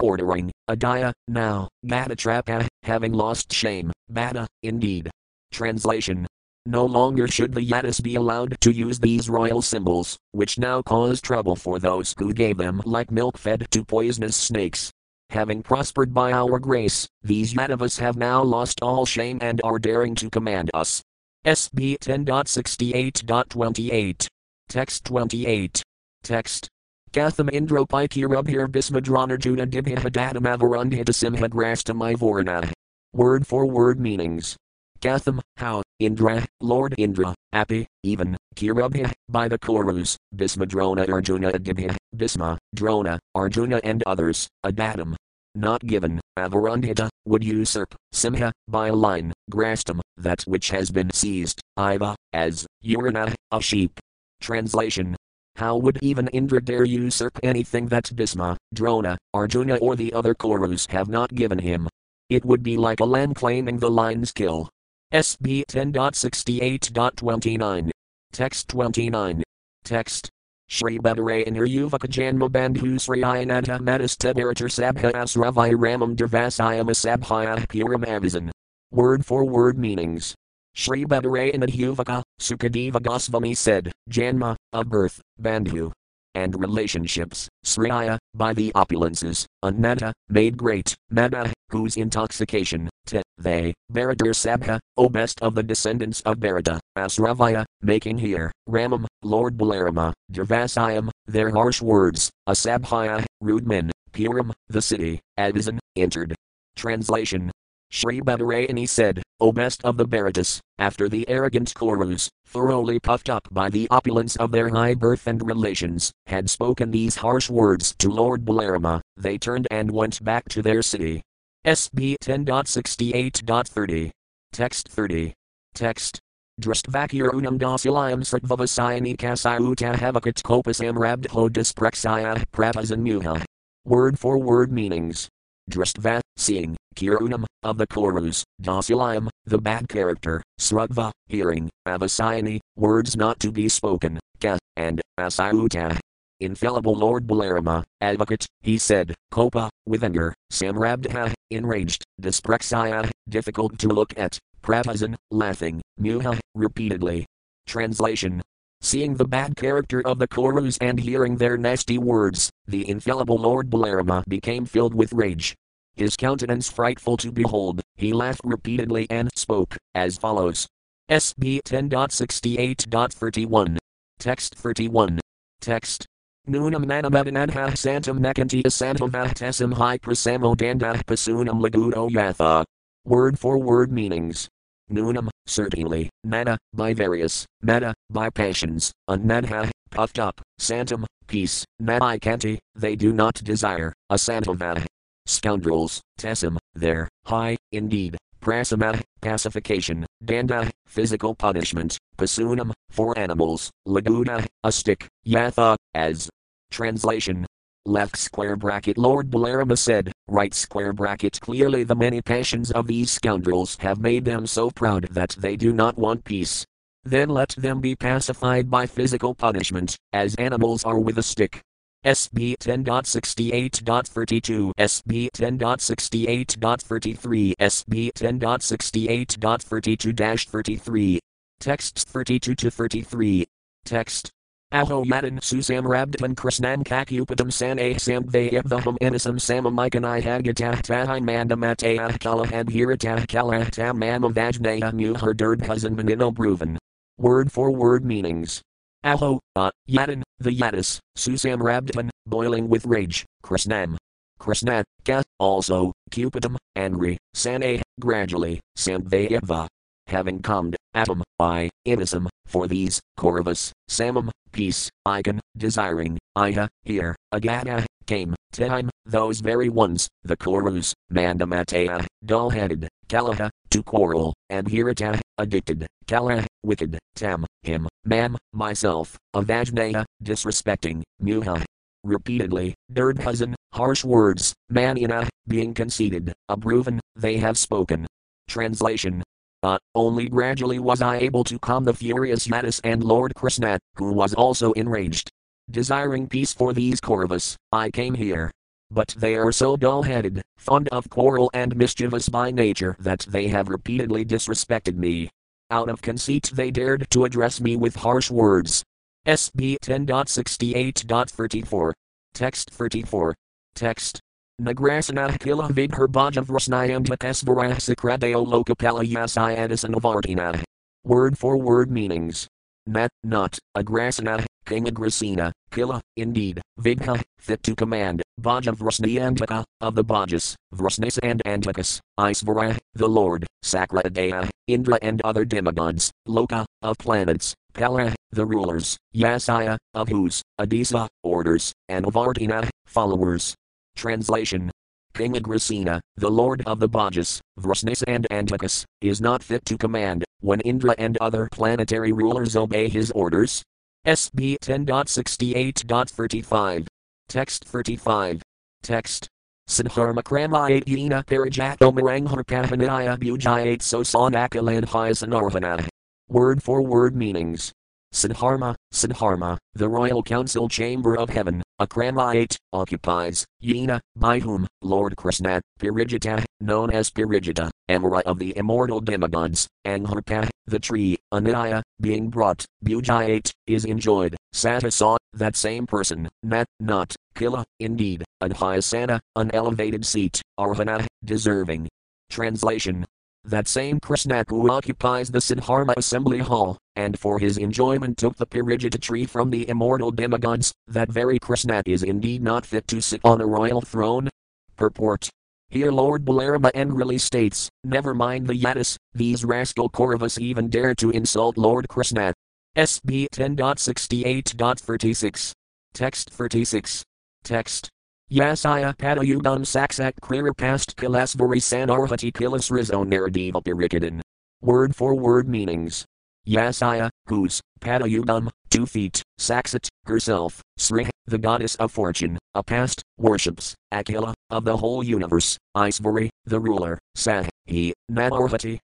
ordering, adaya, now, gatatrapa, having lost shame, bada, indeed. Translation. No longer should the yadas be allowed to use these royal symbols, which now cause trouble for those who gave them like milk fed to poisonous snakes. Having prospered by our grace, these Yadavas have now lost all shame and are daring to command us. SB 10.68.28. Text 28. Text. Katham Indropikirubhir Bismadranarjuna Dibhihadatamavaruндhitasimha Grastamaivorna. Word for word meanings. Katham, how, Indra, Lord Indra, Api, even, Kirubhya, by the Kurus, Bismadrona Arjuna Adibhya, Bisma, Drona, Arjuna and others, Adatam, not given, avarundhita, would usurp, simha, by a line, grastam, that which has been seized, iva, as, urina, a sheep. Translation. How would even Indra dare usurp anything that Bhisma, Drona, Arjuna or the other Kurus have not given him? It would be like a lamb claiming the lion's kill. SB 10.68.29. Text 29. Text. Shri Badarayanar Yuvaka Janma Bandhu Sri Ayanadha Madastadaratar Sabha Asravai Ramam Dervasayam Asabhaya Puram Avizan. Word for word meanings. Shri Badarayanar Yuvaka, Sukadeva Goswami said, Janma, of birth, Bandhu, and relationships, Sriya, by the opulences, Annata, made great, Mada, whose intoxication, te, they, Bharadar Sabha, O best of the descendants of Bharata, Asravaya, making here, Ramam, Lord Balarama, Durvasayam, their harsh words, Asabhaya, rude men, Puram, the city, Adizan, entered. Translation Sri Badarayani said, O best of the Bharatas, after the arrogant Kurus, thoroughly puffed up by the opulence of their high birth and relations, had spoken these harsh words to Lord Balarama, they turned and went back to their city. SB 10.68.30. Text 30. Text. Dristvakirunam dosilayam sritvavasayani kasayuta havakat kopasam rabdho disprexaya prapasan muha. Word for word meanings. Dristva, seeing, kirunam, of the Kurus, dosilayam, the bad character, srutva, hearing, avasayani, words not to be spoken, ka, and, asayuta, infallible Lord Balarama, advocate, he said, Kopa, with anger, Samrabdha, enraged, Disprexaya, difficult to look at, Prabhasan, laughing, Muha, repeatedly. Translation Seeing the bad character of the Kurus and hearing their nasty words, the infallible Lord Balarama became filled with rage. His countenance frightful to behold, he laughed repeatedly and spoke, as follows. SB 10.68.31. Text 31. Text. Nunam manamadanadha santam nakantia santamvahtesam hi prasamo dandah pasunam lagudo yatha. Word for word meanings. Nunam, certainly, mana, by various, mata, by passions, anadha, puffed up, santam, peace, naikanti, they do not desire, asantamvah. Scoundrels, tessim, there, high, indeed, prasama, pacification, danda, physical punishment, pasunam, for animals, laguna, a stick, yatha, as. Translation. Left square bracket Lord Balarama said, right square bracket clearly the many passions of these scoundrels have made them so proud that they do not want peace. Then let them be pacified by physical punishment, as animals are with a stick. SB 10.68.32, SB 10.68.33, SB 10.68.32 33. Texts 32 to 33. Text. Aho Yadan Susam Rabdhan Krishnam Kakupadam San A Samvayavaham Inasam Samamikanai Hagatah Tahin Mandamatayah Kalahad Hiratah Kalahtam Mamavajnaya Muhar Durdhazan Manino Bruvan. Word for word meanings. Aho, uh, Yadan, the Yadis, Susam Rabdhan, boiling with rage, Krishnam. Krishna, ka, also, Cupidum, angry, Sane, gradually, Samvayava. Having calmed, atom, I, innocum, for these, Kauravas, Samam, peace, icon, desiring, Iha, here, Agata, ah, came, time, those very ones, the Kurus, Mandamataya, dull headed, Kalaha, to quarrel, and Hirata, addicted, Kala, wicked, Tam, him, Mam, myself, Avajnaya, disrespecting, Muha. Repeatedly, Dirdhazan, harsh words, Manina, being conceited, Abruvan, they have spoken. Translation. Uh, only gradually was I able to calm the furious Yadis and Lord Krishna, who was also enraged. Desiring peace for these Kauravas, I came here. But they are so dull headed, fond of quarrel and mischievous by nature that they have repeatedly disrespected me. Out of conceit, they dared to address me with harsh words. SB 10.68.34. Text 34. Text. Nagrasana kila vidherbhajav rasnayam takasvarah sakradeo lokapala yasayadasanavartina. Word for word meanings. Nat, not, agrasana, king Agrasena, killa, indeed, vidha, fit to command, bhajav rasnayantaka, of the bhajas, vrasnis and antakas, Isvara, the Lord, Sakradaya, Indra and other demigods, Loka, of planets, Pala, the rulers, Yasaya, of whose, Adisa, orders, and Avartina, followers. Translation King Agrasena, the lord of the Bhojas, Vrasnis and Andhakas, is not fit to command, when Indra and other planetary rulers obey his orders. SB 10.68.35. Text 35. Text. Siddharma Kramayat Yena Parajato Marangharkahanaya Bujayat Sosanakalan Hyasanarvana. Word for word meanings. Siddharma, Sudharma, the royal council chamber of heaven, Akramayate, occupies, Yena, by whom, Lord Krishna, Parijita, known as Parijata, Amara of the immortal demigods, Angharka, the tree, Anaya, being brought, Bujayate, is enjoyed, Satasa, that same person, Nat, not, Killa, indeed, Adhyasana, an elevated seat, Arvana, deserving. Translation that same Krishna who occupies the Sudharma assembly hall, and for his enjoyment took the Parijata tree from the immortal demigods, that very Krishna is indeed not fit to sit on a royal throne. Purport. Here Lord Balarama angrily states, Never mind the Yadis, these rascal Kauravas even dare to insult Lord Krishna. SB 10.68.36. Text 36. Text. Yasaya Padayudan Saksak Clear Past Kilasvari Sanarhati Kilas Rizon Naradeva Pirikadan. Word for word meanings. Yasaya, whose, Padayugam, two feet, Saksat, herself, Sri, the goddess of fortune, a past, worships, Akila, of the whole universe, Isvari, the ruler, Sah, he,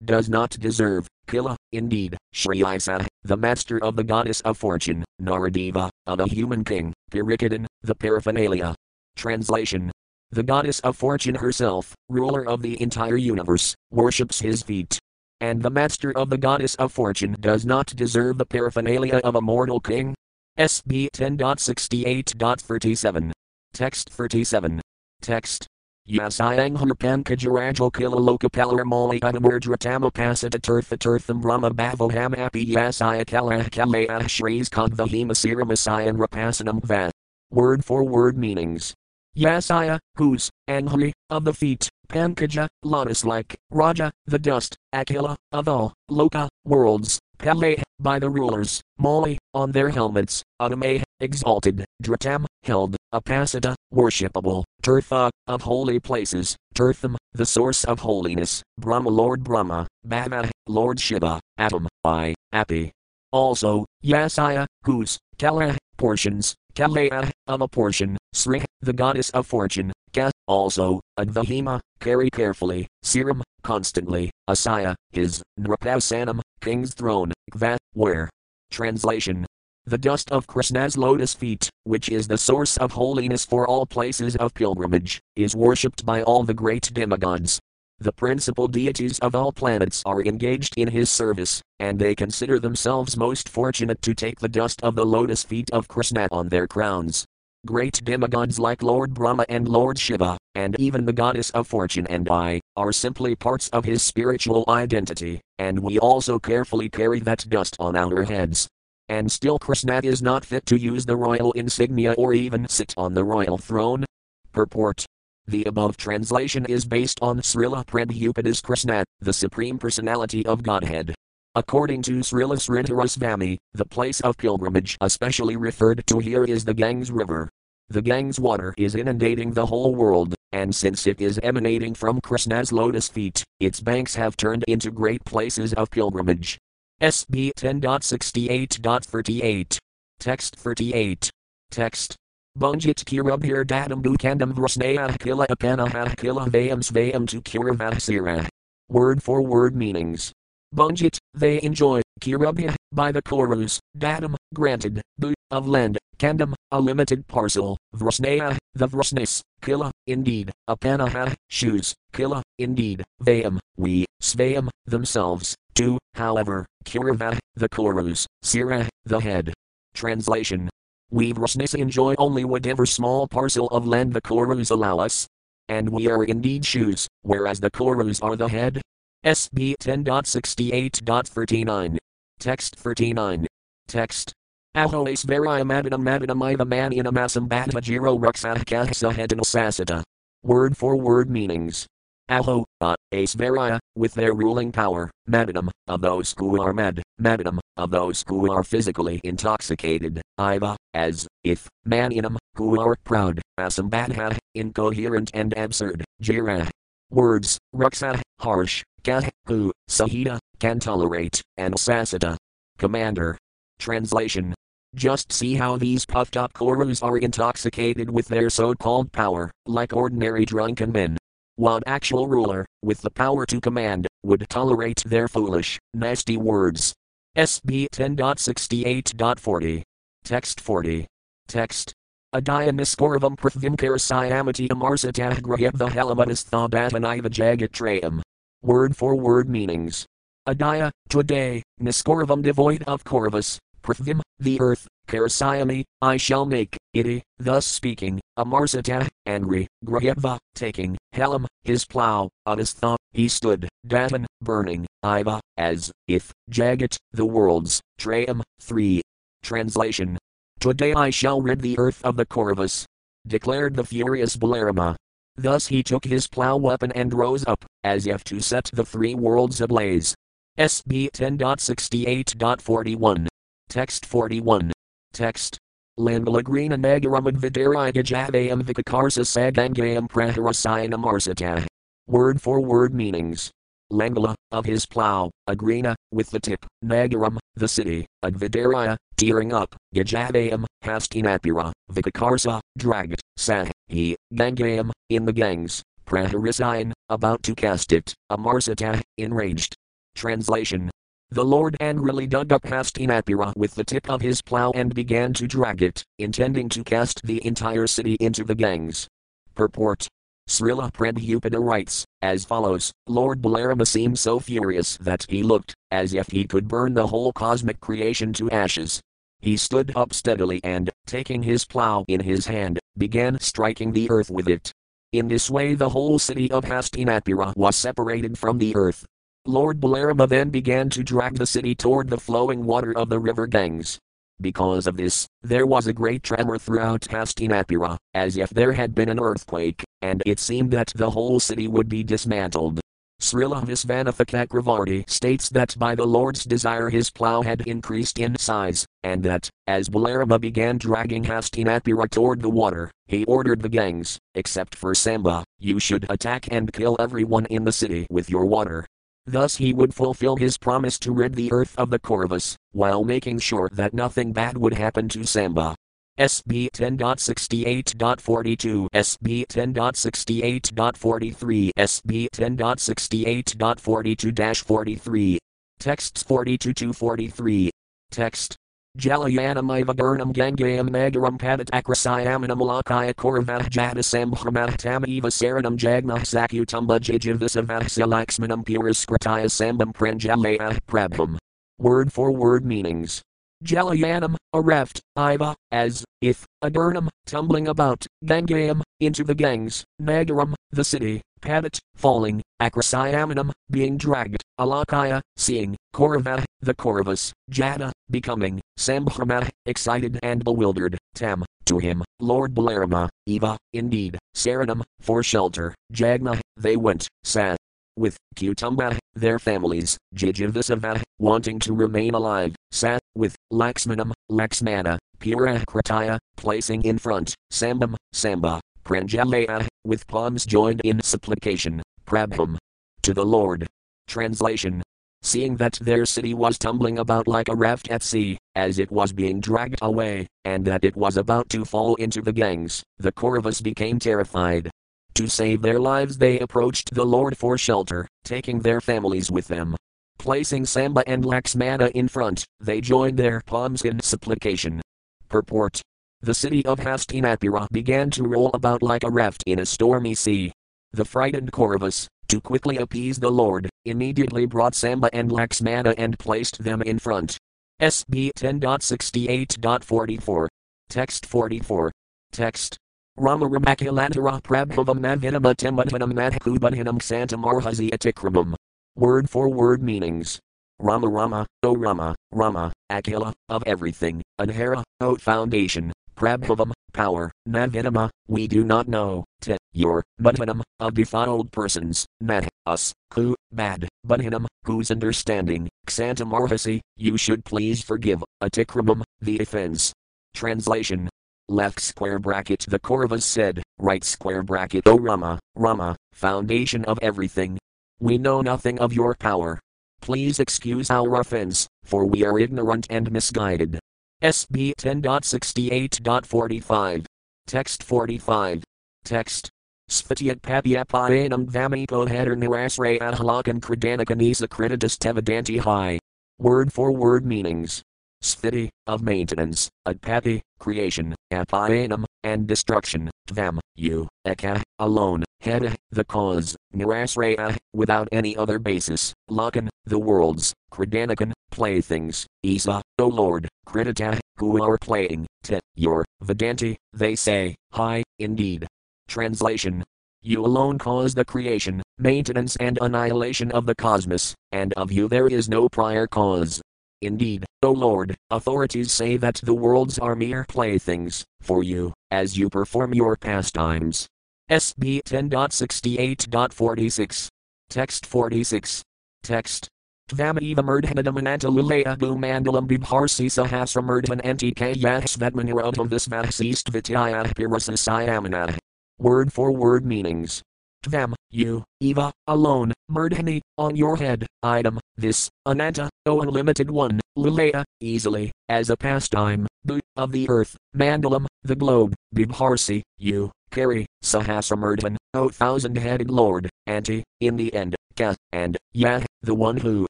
does not deserve, Kila, indeed, Isa, the master of the goddess of fortune, Naradeva, of a human king, Pirikadan, the paraphernalia. Translation The goddess of fortune herself, ruler of the entire universe, worships his feet. And the master of the goddess of fortune does not deserve the paraphernalia of a mortal king? SB 10.68.37. Text 37. Text. Yasayang harpankajarajo kilalokapalar mali adamurdratama pasita tirtha tirtham brahma bhavoham api yasaya kalah kalaya shrees kadvahima siramasayan rapasanam va. Word for word meanings. Yasaya, whose, Anghri, of the feet, Pankaja, lotus like, Raja, the dust, Akila, of all, Loka, worlds, Pele, by the rulers, Mali, on their helmets, Adame, exalted, Dratam, held, Apasita, worshipable, Tirtha, of holy places, Tirtham, the source of holiness, Brahma Lord Brahma, Bhava, Lord Shiva, Atom, I, Api. Also, Yasaya, whose, Kala, portions, Kalaya, of a portion, Sri, the goddess of fortune, Ka, also, Advahima, carry carefully, Siram, constantly, Asaya, his, Nrapasanam, king's throne, Kva, where. Translation The dust of Krishna's lotus feet, which is the source of holiness for all places of pilgrimage, is worshipped by all the great demigods. The principal deities of all planets are engaged in his service, and they consider themselves most fortunate to take the dust of the lotus feet of Krishna on their crowns. Great demigods like Lord Brahma and Lord Shiva, and even the goddess of fortune and I, are simply parts of his spiritual identity, and we also carefully carry that dust on our heads. And still Krishna is not fit to use the royal insignia or even sit on the royal throne. Purport the above translation is based on Srila Prabhupada's Krishna, the Supreme Personality of Godhead. According to Srila Sridharasvami, the place of pilgrimage especially referred to here is the Ganges River. The Ganges water is inundating the whole world, and since it is emanating from Krishna's lotus feet, its banks have turned into great places of pilgrimage. SB 10.68.38. Text 38. Text. Bunjit kirabhir datam bukandam vrasnaya kila apanaha kila vayam svayam to kiravasira. Word for word meanings. Bunjit, they enjoy, kirabhya, by the Kurus, datam, granted, bu, of land, kandam, a limited parcel, vrasnaya, the vrasnis, kila, indeed, apanaha, shoes, kila, indeed, vayam, we, svayam, themselves, to, however, kirava, the Kurus, sira, the head. Translation we Vrasnis enjoy only whatever small parcel of land the Kurus allow us. And we are indeed shoes, whereas the Kurus are the head. SB 10.68.39. Text 39. Text. Ahoes varia madinam madinam i the man in amasam badvajiro ruksahkahsa. Word for word meanings. Aho, uh, Aesvaria, with their ruling power, Madinam, of those who are mad, Madinam, of those who are physically intoxicated, Iva, as, if, Maninam, who are proud, Asambadha, incoherent and absurd, Jira. Words, Ruksa, harsh, Kah, who, Sahita, can tolerate, and Sasita, commander. Translation just see how these puffed up Kurus are intoxicated with their so called power, like ordinary drunken men. One actual ruler, with the power to command, would tolerate their foolish, nasty words. SB 10.68.40. Text 40. Text. Adhyamiskorvam prithvim karasayamati amarsatah grayabha halamadasthabhataniva jagatrayam. Word for word meanings. Adaya, today, Niskorvam devoid of Kauravas, Prithvim, the earth, Karasayami, I shall make, iti, thus speaking, Amarsata, angry, Grayeva, taking, Helam, his plow, Adastha, he stood, Datan, burning, Iva, as, if, Jagat, the worlds, Trayam, three. Translation. Today I shall rid the earth of the Kauravas, declared the furious Balarama. Thus he took his plow weapon and rose up, as if to set the three worlds ablaze. SB 10.68.41. Text 41. Text. Langalagrina Nagaramad Vidaraya Javayam Vikakarsa Sagangayam Praharasayana Marsata. Word for word meanings. Langala, of his plow, Agrina, with the tip, Nagaram, the city, Advidaraya, tearing up, Gajavayam, Hastinapura, Vikakarsa, dragged, Sah, he, Gangayam, in the Ganges, Praharisayan, about to cast it, Amarsata, enraged. Translation the Lord angrily dug up Hastinapura with the tip of his plow and began to drag it, intending to cast the entire city into the Ganges. Purport Srila Prabhupada writes, as follows Lord Balarama seemed so furious that he looked as if he could burn the whole cosmic creation to ashes. He stood up steadily and, taking his plow in his hand, began striking the earth with it. In this way, the whole city of Hastinapura was separated from the earth, Lord Balarama then began to drag the city toward the flowing water of the river Ganges. Because of this, there was a great tremor throughout Hastinapura, as if there had been an earthquake, and it seemed that the whole city would be dismantled. Srila Visvanatha Cakravarti states that by the Lord's desire his plough had increased in size, and that, as Balarama began dragging Hastinapura toward the water, he ordered the Ganges, except for Samba, you should attack and kill everyone in the city with your water, Thus he would fulfill his promise to rid the earth of the Kauravas, while making sure that nothing bad would happen to Samba. SB 10.68.42, SB 10.68.43, SB 10.68.42 43. Texts 42 to 43. Text Jalayanam Ivagurnam Gangayam Nagaram Padatakrasayamanam Lakaya Kauravah Jadasambhramahtam Eva Saranam Jagnah Sakutumba Jijivasavahsilaxmanam Puraskritaya Sambam Pranjalaya Prabham. Word for word meanings. Jalayanam, a raft, Iva, as, if, Adurnam, tumbling about, Gangayam, into the Ganges, Nagaram, the city, Padat, falling, Akrasayamanam, being dragged, Alakaya, seeing, Kaurava, the Kauravas, Jada, becoming, Sambhrama, excited and bewildered, Tam, to him, Lord Balarama, Eva, indeed, Saranam, for shelter, Jagna, they went, Sa, with Kutumba, their families, Jijivasava, wanting to remain alive, Sat, with Laxmanam, Laxmana, Purakritaya, placing in front, Sambam, Samba, Pranjalaya, with palms joined in supplication, Prabham, to the Lord. Translation Seeing that their city was tumbling about like a raft at sea, as it was being dragged away, and that it was about to fall into the Ganges, the Kauravas became terrified. To save their lives, they approached the Lord for shelter, taking their families with them. Placing Samba and Laxmana in front, they joined their palms in supplication. Purport The city of Hastinapura began to roll about like a raft in a stormy sea. The frightened Kauravas, to quickly appease the Lord, immediately brought Samba and Laxmana and placed them in front. SB 10.68.44. Text 44. Text Rama Ramakulantara Prabhavam Navinama Timadhanam Madhakubadhinam Santamarhazi Atikramam. Word for word meanings. Rama Rama, O Rama, Rama, Akila, of everything, Anhara, O foundation, Prabhavam, power, Navinama, we do not know, Te, your, Madhanam, of defiled persons, Mad, us, who, bad, Budhinam, whose understanding, Xantamarhasi, you should please forgive, Atikramam, the offense. Translation left square bracket the Kauravas said, right square bracket O Rama, Rama, foundation of everything. We know nothing of your power. Please excuse our offense, for we are ignorant and misguided. SB 10.68.45. Text 45. Text. Svatiyat papyapayanam vamipo header nirasre adhalakan kridanakanisa kreditas tevadanti high. Word for word meanings. Sthiti, of maintenance, adpati, creation, apayanam, and destruction, tvam, you, eka, alone, heda, the cause, nirasraya, uh, without any other basis, lakan, the worlds, kridanakan, playthings, isa, O Lord, kridita, who are playing, te, your, vedanti, they say, hi, indeed. Translation you alone cause the creation, maintenance, and annihilation of the cosmos, and of you there is no prior cause. Indeed, O Lord, authorities say that the worlds are mere playthings for you, as you perform your pastimes. SB 10.68.46. Text 46. Text. Tvamaiva murdhanadamanantalulaya gumandalam bibharsi sahasramurdhan antikayah svetmaniratam visvahsist vityayah pirasasayamana. Word for word meanings. Tvam, you, Eva, alone, Murdhani, on your head, item, this, Ananta, O unlimited one, Lilaya, easily, as a pastime, the, of the earth, Mandalam, the globe, Bibharsi, you, carry, Sahasramurdhan, O thousand headed lord, Anti, in the end, Ka, and, Yah, the one who,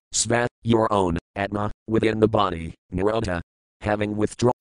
Svat, your own, Atma, within the body, Nirodha, having withdrawn